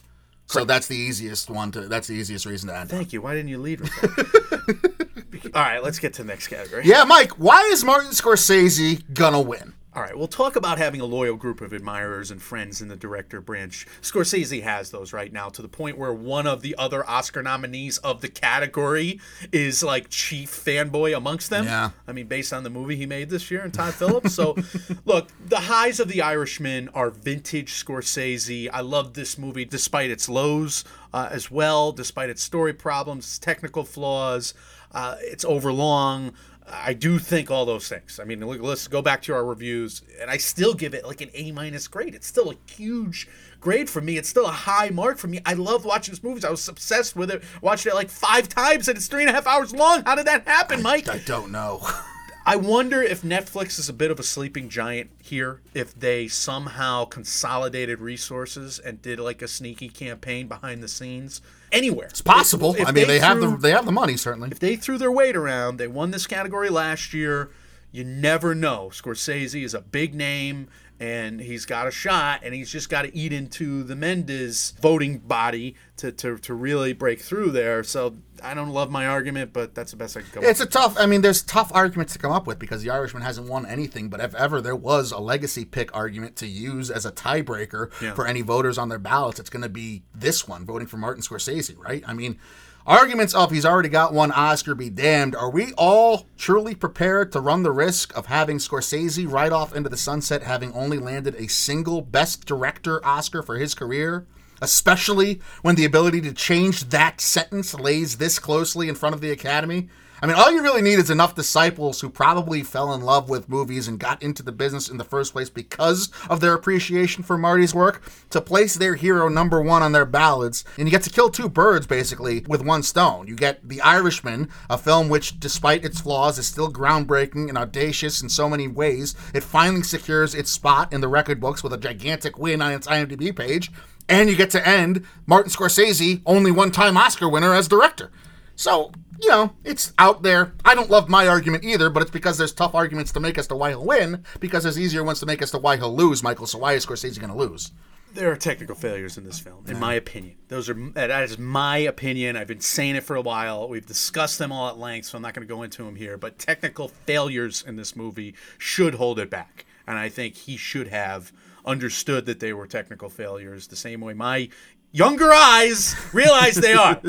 So that's the easiest one to. That's the easiest reason to end. on. Thank you. Why didn't you lead with that? All right, let's get to the next category. Yeah, Mike. Why is Martin Scorsese gonna win? All right, we'll talk about having a loyal group of admirers and friends in the director branch. Scorsese has those right now to the point where one of the other Oscar nominees of the category is like chief fanboy amongst them. Yeah. I mean, based on the movie he made this year and Todd Phillips. So, look, the highs of The Irishman are vintage Scorsese. I love this movie despite its lows uh, as well, despite its story problems, technical flaws. Uh, it's overlong. I do think all those things. I mean, let's go back to our reviews, and I still give it like an A minus grade. It's still a huge grade for me. It's still a high mark for me. I love watching this movie. I was obsessed with it. Watched it like five times, and it's three and a half hours long. How did that happen, Mike? I don't know. I wonder if Netflix is a bit of a sleeping giant here. If they somehow consolidated resources and did like a sneaky campaign behind the scenes anywhere. It's possible. If- if I mean, they, have threw- the they have the money certainly. if they threw their weight around, they won this category last year. You never know. Scorsese is a big name and he's got a shot and he's just got to eat into the Mendes voting body to, to, to really break through there. So I don't love my argument, but that's the best I can come It's a tough. I mean, there's tough arguments to come up with because the Irishman hasn't won anything. But if ever there was a legacy pick argument to use as a tiebreaker Yeah. for any voters on their ballots, it's going to be this one, voting for Martin Scorsese, right? I mean, arguments of he's already got one Oscar be damned. Are we all truly prepared to run the risk of having Scorsese right off into the sunset, having only landed a single Best Director Oscar for his career? especially when the ability to change that sentence lays this closely in front of the Academy. I mean, all you really need is enough disciples who probably fell in love with movies and got into the business in the first place because of their appreciation for Marty's work to place their hero number one on their ballads. And you get to kill two birds, basically, with one stone. You get The Irishman, a film which, despite its flaws, is still groundbreaking and audacious in so many ways. It finally secures its spot in the record books with a gigantic win on its IMDb page. And you get to end Martin Scorsese, only one time Oscar winner as director. So, you know, it's out there. I don't love my argument either, but it's because there's tough arguments to make as to why he'll win, because there's easier ones to make as to why he'll lose, Michael. So why is Scorsese going to lose? there are technical failures in this film, in my opinion. Those are that is my opinion. I've been saying it for a while. We've discussed them all at length, so I'm not going to go into them here. But technical failures in this movie should hold it back, and I think he should have understood that they were technical failures the same way my younger eyes realize they are.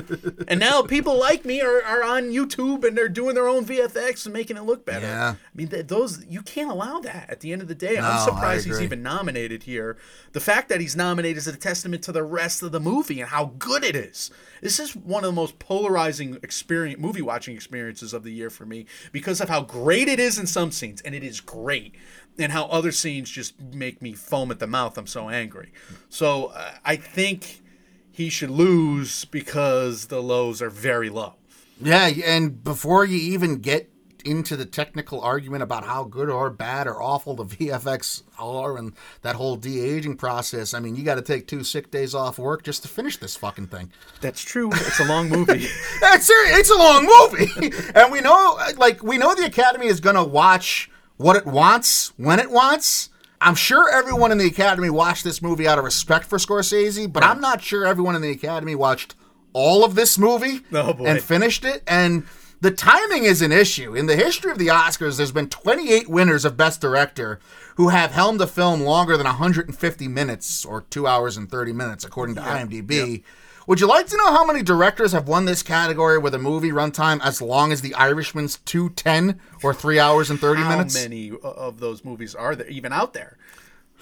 and now people like me are, are on YouTube and they're doing their own VFX and making it look better. Yeah. I mean, th- those you can't allow that. At the end of the day, No, I'm surprised he's even nominated here. The fact that he's nominated is a testament to the rest of the movie and how good it is. This is one of the most polarizing experience movie watching experiences of the year for me because of how great it is in some scenes, and it is great, and how other scenes just make me foam at the mouth. I'm so angry. So uh, I think he should lose because the lows are very low. Yeah, and before you even get into the technical argument about how good or bad or awful the VFX are and that whole de-aging process, I mean, you got to take two sick days off work just to finish this fucking thing. That's true. It's a long movie. That's serious. It's a long movie, and we know, like, we know the Academy is going to watch what it wants when it wants. I'm sure everyone in the Academy watched this movie out of respect for Scorsese, but I'm not sure everyone in the Academy watched all of this movie Oh, and finished it. And the timing is an issue. In the history of the Oscars, there's been 28 winners of Best Director who have helmed a film longer than 150 minutes or two hours and 30 minutes, according to IMDb. Would you like to know how many directors have won this category with a movie runtime as long as The Irishman's 210 or three hours and 30 How minutes? How many of those movies are there even out there?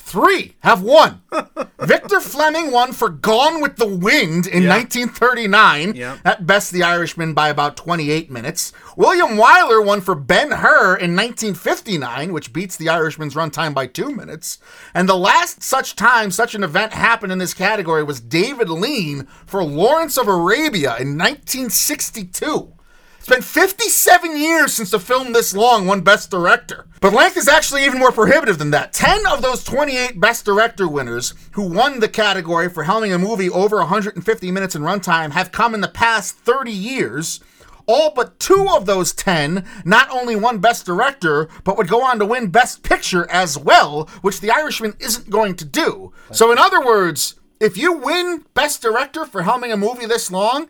Three have won. Victor Fleming won for Gone with the Wind in Yeah. 1939. Yeah. At best, The Irishman by about 28 minutes. William Wyler won for Ben Hur in 1959, which beats The Irishman's runtime by two minutes. And the last such time such an event happened in this category was David Lean for Lawrence of Arabia in 1962. It's been 57 years since a film this long won Best Director. But length is actually even more prohibitive than that. 10 of those 28 Best Director winners who won the category for helming a movie over 150 minutes in runtime have come in the past 30 years. All but two of those 10 not only won Best Director, but would go on to win Best Picture as well, which The Irishman isn't going to do. So, in other words, if you win Best Director for helming a movie this long,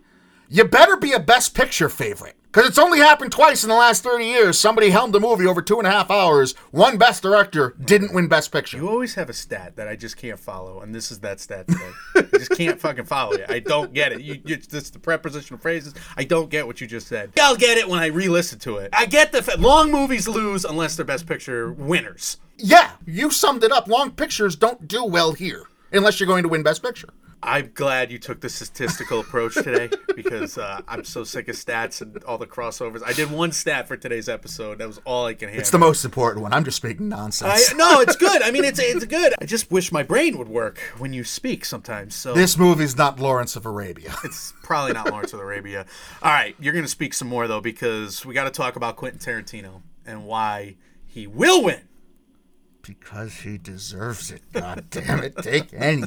you better be a Best Picture favorite. Because it's only happened twice in the last 30 years. Somebody helmed a movie over two and a half hours, won Best Director, didn't win Best Picture. You always have a stat that I just can't follow, and this is that stat today. I just can't fucking follow it. I don't get it. You, you, it's the prepositional phrases. I don't get what you just said. I'll get it when I re-listen to it. I get the fa- long movies lose unless they're Best Picture winners. Yeah, you summed it up. Long pictures don't do well here, unless you're going to win Best Picture. I'm glad you took the statistical approach today because uh, I'm so sick of stats and all the crossovers. I did one stat for today's episode. That was all I can handle. It's the most important one. I'm just speaking nonsense. I, no, it's good. I mean, it's it's good. I just wish my brain would work when you speak sometimes. So this movie's not Lawrence of Arabia. it's probably not Lawrence of Arabia. All right, you're going to speak some more though because we got to talk about Quentin Tarantino and why he will win. Because he deserves it. God damn it. Take any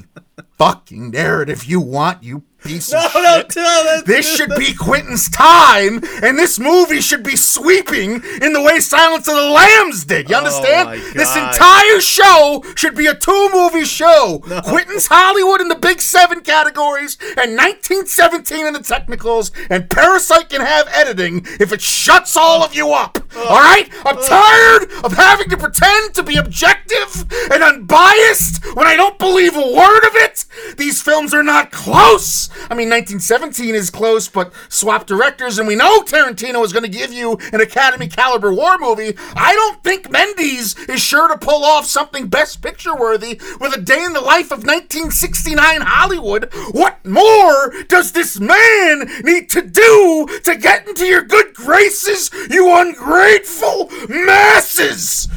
fucking narrative you want, you piece of shit. no. This should be Quentin's time, and this movie should be sweeping in the way Silence of the Lambs did. You understand? my This entire show should be a two movie show. Quentin's Hollywood in the Big Seven categories, and 1917 in the technicals, and Parasite can have editing if it shuts all of you up. All right? I'm tired of having to pretend to be objective and unbiased when I don't believe a word of it. These films are not close. I mean, 1917 is close, but swap directors, and we know Tarantino is going to give you an Academy caliber war movie. I don't think Mendes is sure to pull off something Best Picture worthy with a day in the life of 1969 Hollywood. What more does this man need to do to get into your good graces, you ungrateful masses?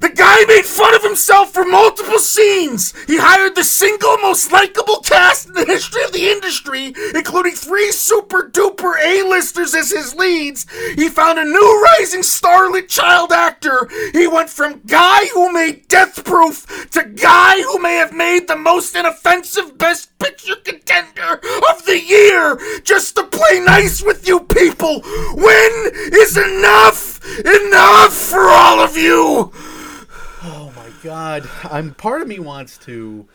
The guy made fun of himself for multiple scenes. He hired the single most likable cast in the history of the industry, including three super duper A-listers as his leads. He found a new rising starlit child actor. He went from guy who made Death Proof to guy who may have made the most inoffensive Best Picture contender of the year just to play nice with you people. When is enough? Enough for all of you. God! I'm part of me wants to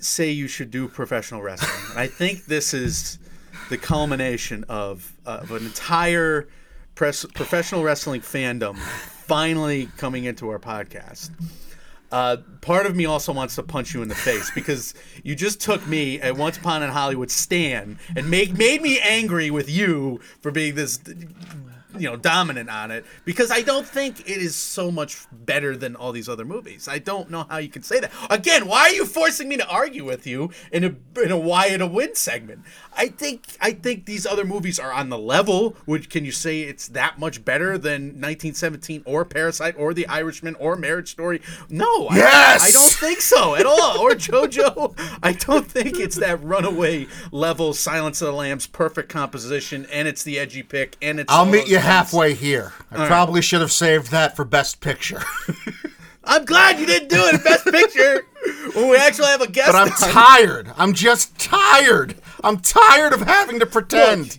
say you should do professional wrestling. I think this is the culmination of, of an entire press, professional wrestling fandom finally coming into our podcast. Uh, part of me also wants to punch you in the face because you just took me at Once Upon in Hollywood Stan and make made me angry with you for being this you know dominant on it because I don't think it is so much better than all these other movies. I don't know how you can say that. Again, why are you forcing me to argue with you in a in a why to win segment? I think I think these other movies are on the level. Which can you say it's that much better than 1917 or Parasite or The Irishman or Marriage Story? No, Yes! I, I don't think so at all. Or JoJo, I don't think it's that runaway level. Silence of the Lambs, perfect composition, and it's the edgy pick, and it's. I'll meet you. Halfway here. I probably should have saved that for Best Picture. I'm glad you didn't do it in Best Picture when we actually have a guest. but I'm on. tired. I'm just tired. I'm tired of having to pretend.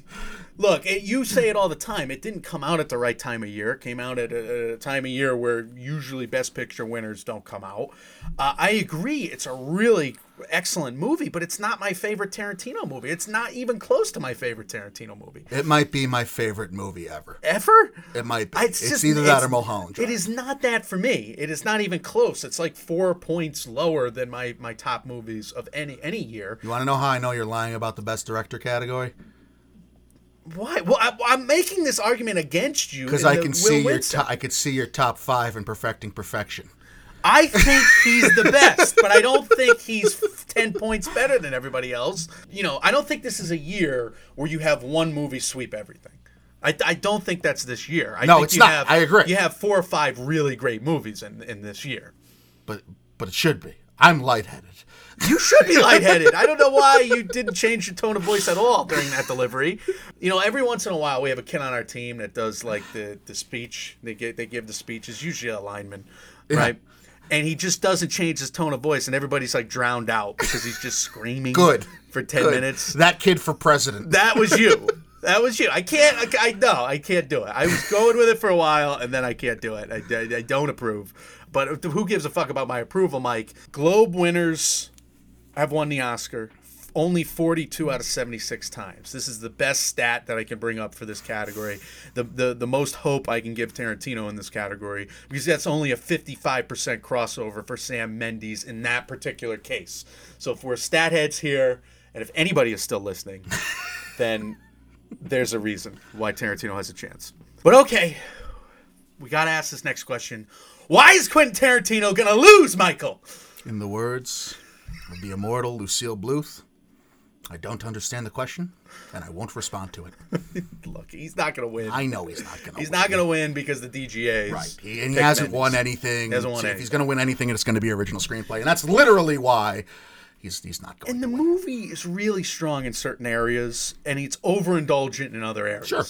Look, it, you say it all the time. It didn't come out at the right time of year. It came out at a, a time of year where usually Best Picture winners don't come out. Uh, I agree. It's a really excellent movie, but it's not my favorite Tarantino movie. It's not even close to my favorite Tarantino movie. It might be my favorite movie ever. Ever? It might be. I- It's, just- either that it's- or Mulholland Drive. It is not that for me. It is not even close. It's like four points lower than my, my top movies of any any year. You want to know how I know you're lying about the Best Director category? Why? Well, I, I'm making this argument against you Because I can see your Winston. to- I could see your top five in perfecting perfection. I think he's the best, but I don't think he's 10 points better than everybody else. You know, I don't think this is a year where you have one movie sweep everything. I, I don't think that's this year. I No, think it's you not. Have, I agree. You have four or five really great movies in, in this year. But but it should be. I'm lightheaded. You should be lightheaded. I don't know why you didn't change your tone of voice at all during that delivery. You know, every once in a while we have a kid on our team that does like the, the speech. They get they give the speech. It's usually a lineman, right? And he just doesn't change his tone of voice, and everybody's like drowned out because he's just screaming Good. for ten Good. minutes. That kid for president. That was you. That was you. I can't. I, I no. I can't do it. I was going with it for a while, and then I can't do it. I, I, I don't approve. But who gives a fuck about my approval, Mike? Globe winners have won the Oscar only 42 out of 76 times. This is the best stat that I can bring up for this category. The, the the most hope I can give Tarantino in this category because that's only a 55% crossover for Sam Mendes in that particular case. So if we're stat heads here and if anybody is still listening, then there's a reason why Tarantino has a chance. But okay, we got to ask this next question. Why is Quentin Tarantino going to lose, Michael? In the words of the immortal Lucille Bluth, I don't understand the question, and I won't respond to it. Look, he's not going to win. I know he's not going to. He's not going to win because the DGA. Right, he, and he hasn't won anything. He hasn't won So if he's going to win anything, it's going to be original screenplay, and that's literally why he's he's not going. And the movie is really strong in certain areas, and it's overindulgent in other areas. Sure.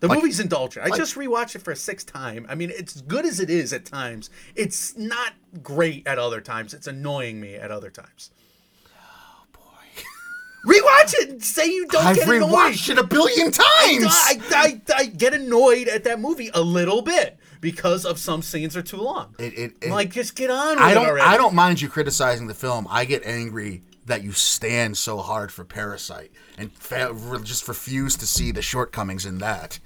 The Like- movie's indulgent. I like- just rewatched it for a sixth time. I mean, it's good as it is at times. It's not great at other times. It's annoying me at other times. Rewatch it and say you don't I've get annoyed. rewatched it a billion times. I, I, I get annoyed at that movie a little bit because of some scenes are too long. It- it- it- like, just get on with I don't. I don't mind you criticizing the film. I get angry that you stand so hard for Parasite and fa- just refuse to see the shortcomings in that,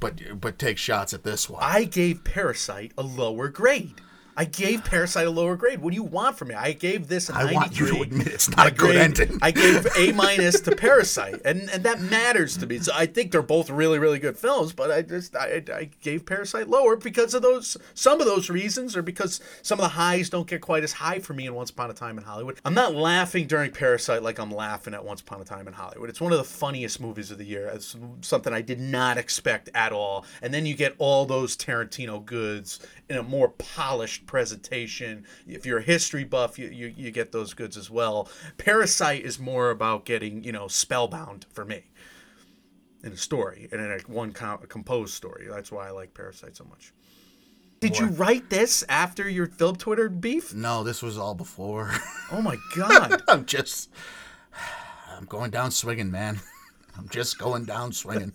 but but take shots at this one. I gave Parasite a lower grade. I gave Parasite a lower grade. What do you want from me? I gave this a I 93. want you to admit it's not I a good ending. I gave A minus to Parasite, and and that matters to me. So I think they're both really really good films, but I just I, I gave Parasite lower because of those some of those reasons, or because some of the highs don't get quite as high for me in Once Upon a Time in Hollywood. I'm not laughing during Parasite like I'm laughing at Once Upon a Time in Hollywood. It's one of the funniest movies of the year. It's something I did not expect at all. And then you get all those Tarantino goods in a more polished presentation. If you're a history buff, you, you, you get those goods as well. Parasite is more about getting, you know, spellbound for me in a story and in a one com- composed story. That's why I like Parasite so much. Did you write this after your Philip Twitter beef? no, this was all before. Oh my god! I'm just. I'm going down swinging, man. I'm just going down swinging.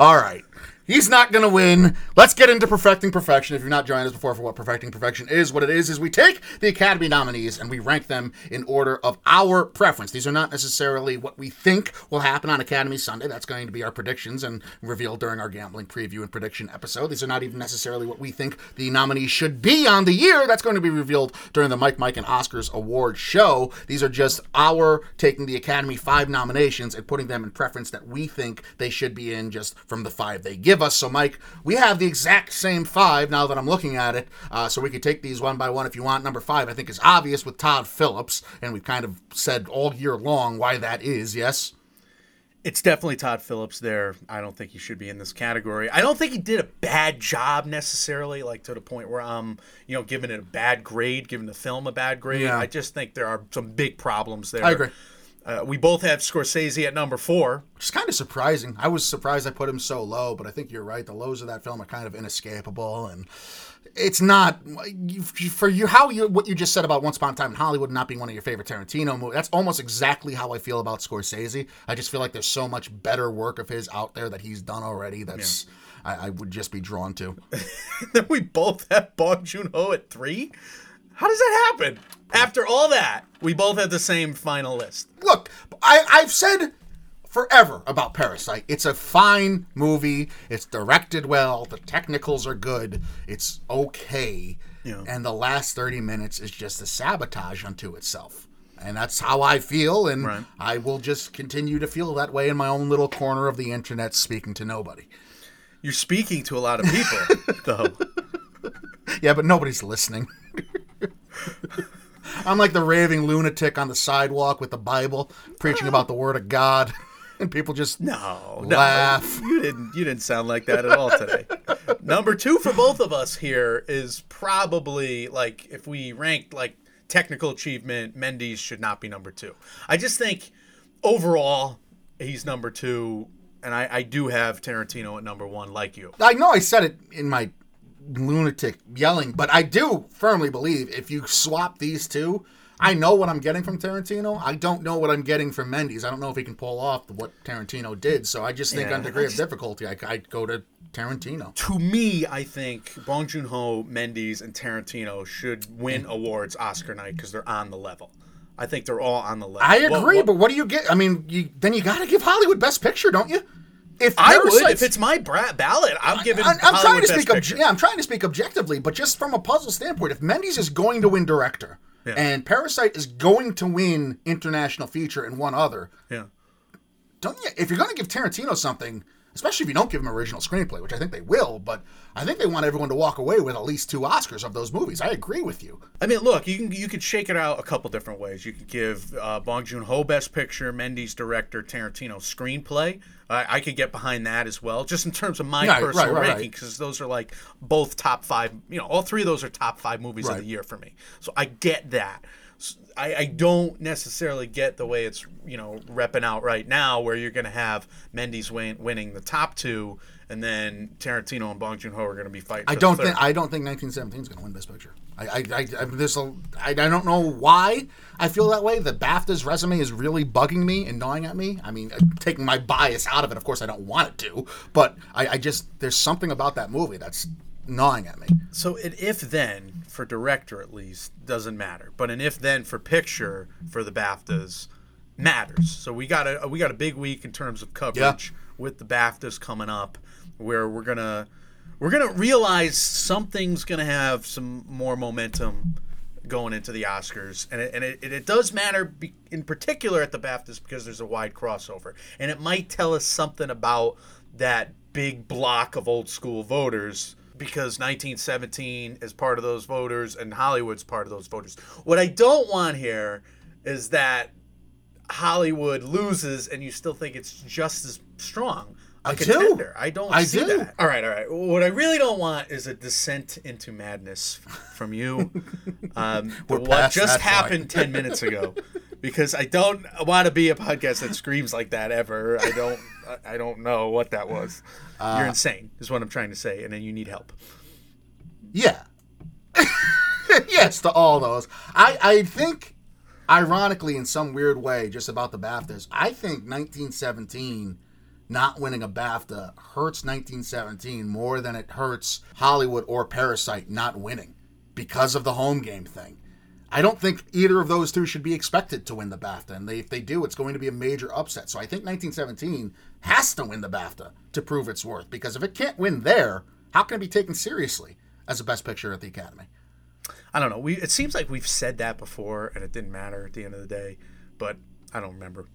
all right. He's not going to win. Let's get into Perfecting Perfection. If you're not joining us before for what Perfecting Perfection is, what it is is we take the Academy nominees and we rank them in order of our preference. These are not necessarily what we think will happen on Academy Sunday. That's going to be our predictions and revealed during our gambling preview and prediction episode. These are not even necessarily what we think the nominees should be on the year. That's going to be revealed during the Mike, Mike, and Oscars award show. These are just our taking the Academy five nominations and putting them in preference that we think they should be in just from the five they give us. So, Mike, we have the exact same five now that I'm looking at it. Uh, so we could take these one by one if you want. Number five, I think, is obvious with Todd Phillips, and we've kind of said all year long why that is. Yes. It's definitely Todd Phillips there. I don't think he should be in this category. I don't think he did a bad job necessarily, like to the point where I'm, you know, giving it a bad grade, giving the film a bad grade. Yeah. I just think there are some big problems there. I agree. Uh, we both have Scorsese at number four. Which is kind of surprising. I was surprised I put him so low, but I think you're right. The lows of that film are kind of inescapable, and it's not for you. How you what you just said about Once Upon a Time in Hollywood not being one of your favorite Tarantino movies. That's almost exactly how I feel about Scorsese. I just feel like there's so much better work of his out there that he's done already. That's I, I would just be drawn to. then we both have Bong Joon Ho at three. How does that happen? After all that, we both have the same final list. Look, I, I've said forever about Parasite. It's a fine movie. It's directed well. The technicals are good. It's okay. Yeah. And the last 30 minutes is just a sabotage unto itself. And that's how I feel. And Right. I will just continue to feel that way in my own little corner of the internet, speaking to nobody. You're speaking to a lot of people, though. Yeah, but nobody's listening. I'm like the raving lunatic on the sidewalk with the Bible, preaching about the Word of God. And people just No, Laugh. no, you didn't. You didn't sound like that at all today. Number two for both of us here is probably like if we ranked like technical achievement, Mendes should not be number two. I just think overall he's number two, and I, I do have Tarantino at number one, like you. I know I said it in my lunatic yelling, but I do firmly believe if you swap these two, I know what I'm getting from Tarantino. I don't know what I'm getting from Mendes. I don't know if he can pull off what Tarantino did. So I just think Yeah, on degree I of difficulty, I, I'd go to Tarantino. To me, I think Bong Joon Ho, Mendes, and Tarantino should win awards Oscar night because they're on the level. I think they're all on the level. I agree, what- but what do you get? I mean, you, then you got to give Hollywood Best Picture, don't you? If I would if it's my bra- ballot. I'm giving. I, am trying to speak. Picture. yeah, I'm trying to speak objectively, but just from a puzzle standpoint, if Mendes is going to win director Yeah. and Parasite is going to win international feature and one other, Yeah. don't you? If you're going to give Tarantino something, especially if you don't give them original screenplay, which I think they will, but I think they want everyone to walk away with at least two Oscars of those movies. I agree with you. I mean, look, you can you could shake it out a couple different ways. You could give uh, Bong Joon Ho Best Picture, Mendes director, Tarantino screenplay. I I could get behind that as well, just in terms of my Right, personal right, right, ranking, because those are like both top five. You know, all three of those are top five movies of the year for me. So I get that. I, I don't necessarily get the way it's you know repping out right now, where you're going to have Mendes win, winning the top two, and then Tarantino and Bong Joon Ho are going to be fighting. I for don't think I don't think 1917 is going to win Best Picture. I I, I, I a I, I don't know why I feel that way. The BAFTA's resume is really bugging me and gnawing at me. I mean, uh, taking my bias out of it, of course, I don't want it to, but I, I just there's something about that movie that's gnawing at me. So an if then for director at least doesn't matter, but an if then for picture for the BAFTAs matters. So we got a uh, we got a big week in terms of coverage with the BAFTAs coming up, where we're gonna we're gonna realize something's gonna have some more momentum going into the Oscars, and it, and it, it does matter be, in particular at the BAFTAs because there's a wide crossover, and it might tell us something about that big block of old school voters because 1917 is part of those voters and Hollywood's part of those voters. What I don't want here is that Hollywood loses and you still think it's just as strong. A I do. contender. I don't I see do. that. All right, all right. What I really don't want is a descent into madness from you. Um, what just that point. happened 10 minutes ago. Because I don't want to be a podcast that screams like that ever. I don't I- don't know what that was. Uh, You're insane is what I'm trying to say and then you need help. Yeah. yes to all those. I, I think, ironically, in some weird way, just about the BAFTAs, I think 1917 not winning a BAFTA hurts 1917 more than it hurts Hollywood or Parasite not winning because of the home game thing. I don't think either of those two should be expected to win the BAFTA, and they, if they do, it's going to be a major upset. So I think 1917 has to win the BAFTA to prove its worth, because if it can't win there, how can it be taken seriously as a Best Picture at the Academy? I don't know. We it seems like we've said that before, and it didn't matter at the end of the day. But I don't remember.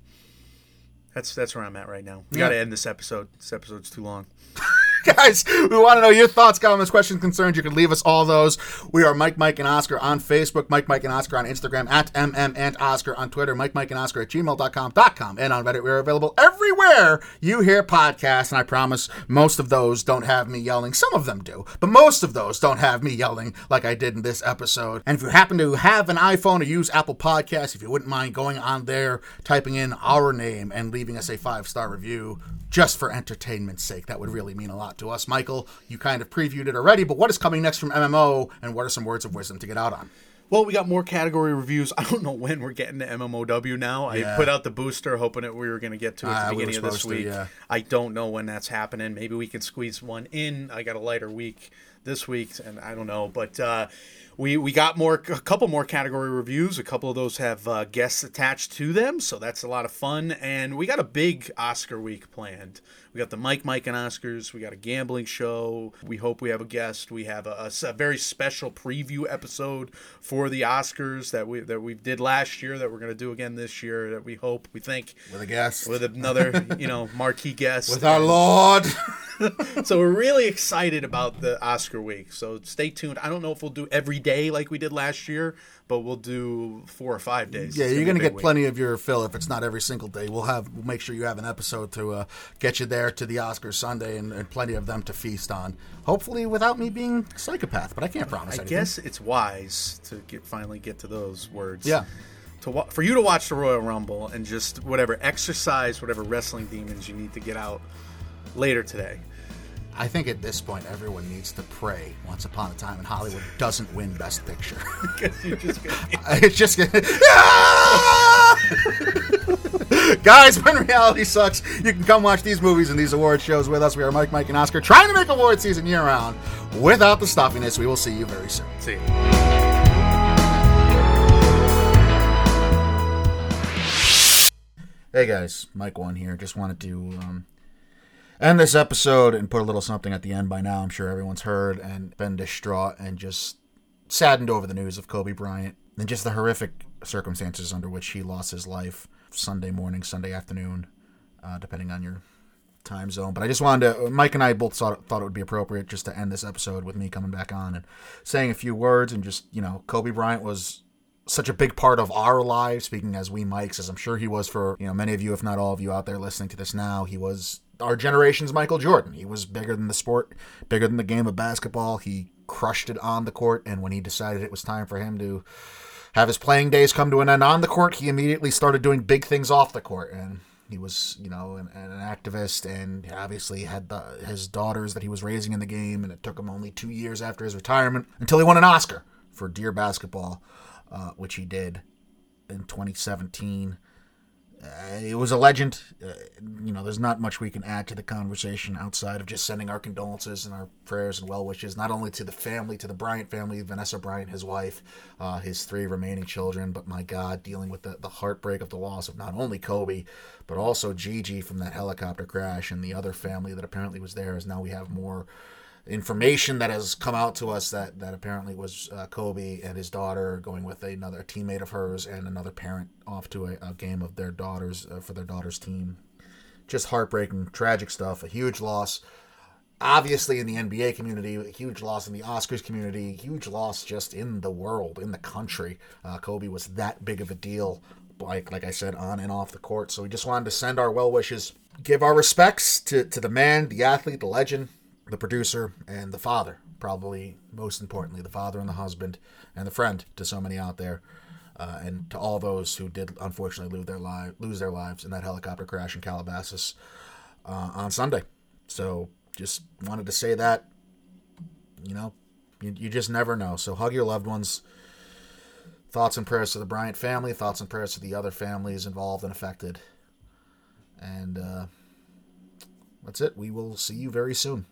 That's that's where I'm at right now. We Yeah. got to end this episode. This episode's too long. Guys, we want to know your thoughts, comments, questions, concerns. You can leave us all those. We are Mike, Mike, and Oscar on Facebook, Mike, Mike, and Oscar on Instagram, at MM and Oscar on Twitter, Mike, Mike, and Oscar at gmail.com, com, and on Reddit. We're available everywhere you hear podcasts, and I promise most of those don't have me yelling. Some of them do, but most of those don't have me yelling like I did in this episode. And if you happen to have an iPhone or use Apple Podcasts, if you wouldn't mind going on there, typing in our name, and leaving us a five star review, just for entertainment's sake. That would really mean a lot to us. Michael, you kind of previewed it already, but what is coming next from MMO, and what are some words of wisdom to get out on? Well, we got more category reviews. I don't know when we're getting to MMOW now. I put out the booster hoping that we were going to get to it at the we were beginning of this supposed to, week. yeah. I don't know when that's happening. Maybe we can squeeze one in. I got a lighter week this week, and I don't know. But uh, we we got more a couple more category reviews. A couple of those have uh, guests attached to them, so that's a lot of fun. And we got a big Oscar week planned. We got the Mike, Mike, and Oscars. We got a gambling show. We hope we have a guest. We have a very special preview episode for the Oscars that we that we did last year that we're going to do again this year. That we hope we think With a guest. with another you know marquee guest. With our Lord. so we're really excited about the Oscar week. So stay tuned. I don't know if we'll do every day like we did last year, but we'll do four or five days. Yeah, It's you're gonna going to get week. plenty of your fill if it's not every single day. We'll have we'll make sure you have an episode to uh, get you there to the Oscars Sunday and, and plenty of them to feast on. Hopefully, without me being a psychopath, but I can't promise I anything. guess it's wise to get finally get to those words. Yeah. To wa- for you to watch the Royal Rumble and just whatever exercise, whatever wrestling demons you need to get out later today. I think at this point, everyone needs to pray. Once upon a time in Hollywood doesn't win Best Picture. Because you're just gonna it's just gonna. Guys, when reality sucks, you can come watch these movies and these award shows with us. We are Mike, Mike, and Oscar trying to make award season year round without the stuffiness. We will see you very soon. See. you. Hey guys, Mike One here. Just wanted to um, end this episode and put a little something at the end. By now, I'm sure everyone's heard and been distraught and just saddened over the news of Kobe Bryant and just the horrific circumstances under which he lost his life Sunday morning, Sunday afternoon, uh, depending on your time zone. But I just wanted to, Mike and I both thought, thought it would be appropriate just to end this episode with me coming back on and saying a few words and just, you know, Kobe Bryant was such a big part of our lives, speaking as we Mikes, as I'm sure he was for, you know, many of you, if not all of you out there listening to this now. He was our generation's Michael Jordan. He was bigger than the sport, bigger than the game of basketball. He crushed it on the court, and when he decided it was time for him to have his playing days come to an end on the court, he immediately started doing big things off the court. And he was, you know, an, an activist, and obviously had the, his daughters that he was raising in the game. And it took him only two years after his retirement until he won an Oscar for Dear Basketball, uh, which he did in 2017. Uh, it was a legend. Uh, you know, there's not much we can add to the conversation outside of just sending our condolences and our prayers and well wishes, not only to the family, to the Bryant family, Vanessa Bryant, his wife, uh, his three remaining children, but my God, dealing with the, the heartbreak of the loss of not only Kobe, but also Gigi from that helicopter crash and the other family that apparently was there, as now we have more information that has come out to us that that apparently was uh, Kobe and his daughter going with another teammate of hers and another parent off to a, a game of their daughters uh, for their daughter's team. Just heartbreaking, tragic stuff. A huge loss. Obviously, in the NBA community, a huge loss in the Oscars community, huge loss just in the world, in the country. Uh, Kobe was that big of a deal, like like I said, on and off the court. So we just wanted to send our well wishes, give our respects to, to the man, the athlete, the legend, the producer, and the father. Probably most importantly, the father and the husband and the friend to so many out there, uh, and to all those who did unfortunately lose their lives lose their lives in that helicopter crash in Calabasas uh, on Sunday. So just wanted to say that. You know, you, you just never know. So hug your loved ones. Thoughts and prayers to the Bryant family. Thoughts and prayers to the other families involved and affected. And uh, that's it. We will see you very soon.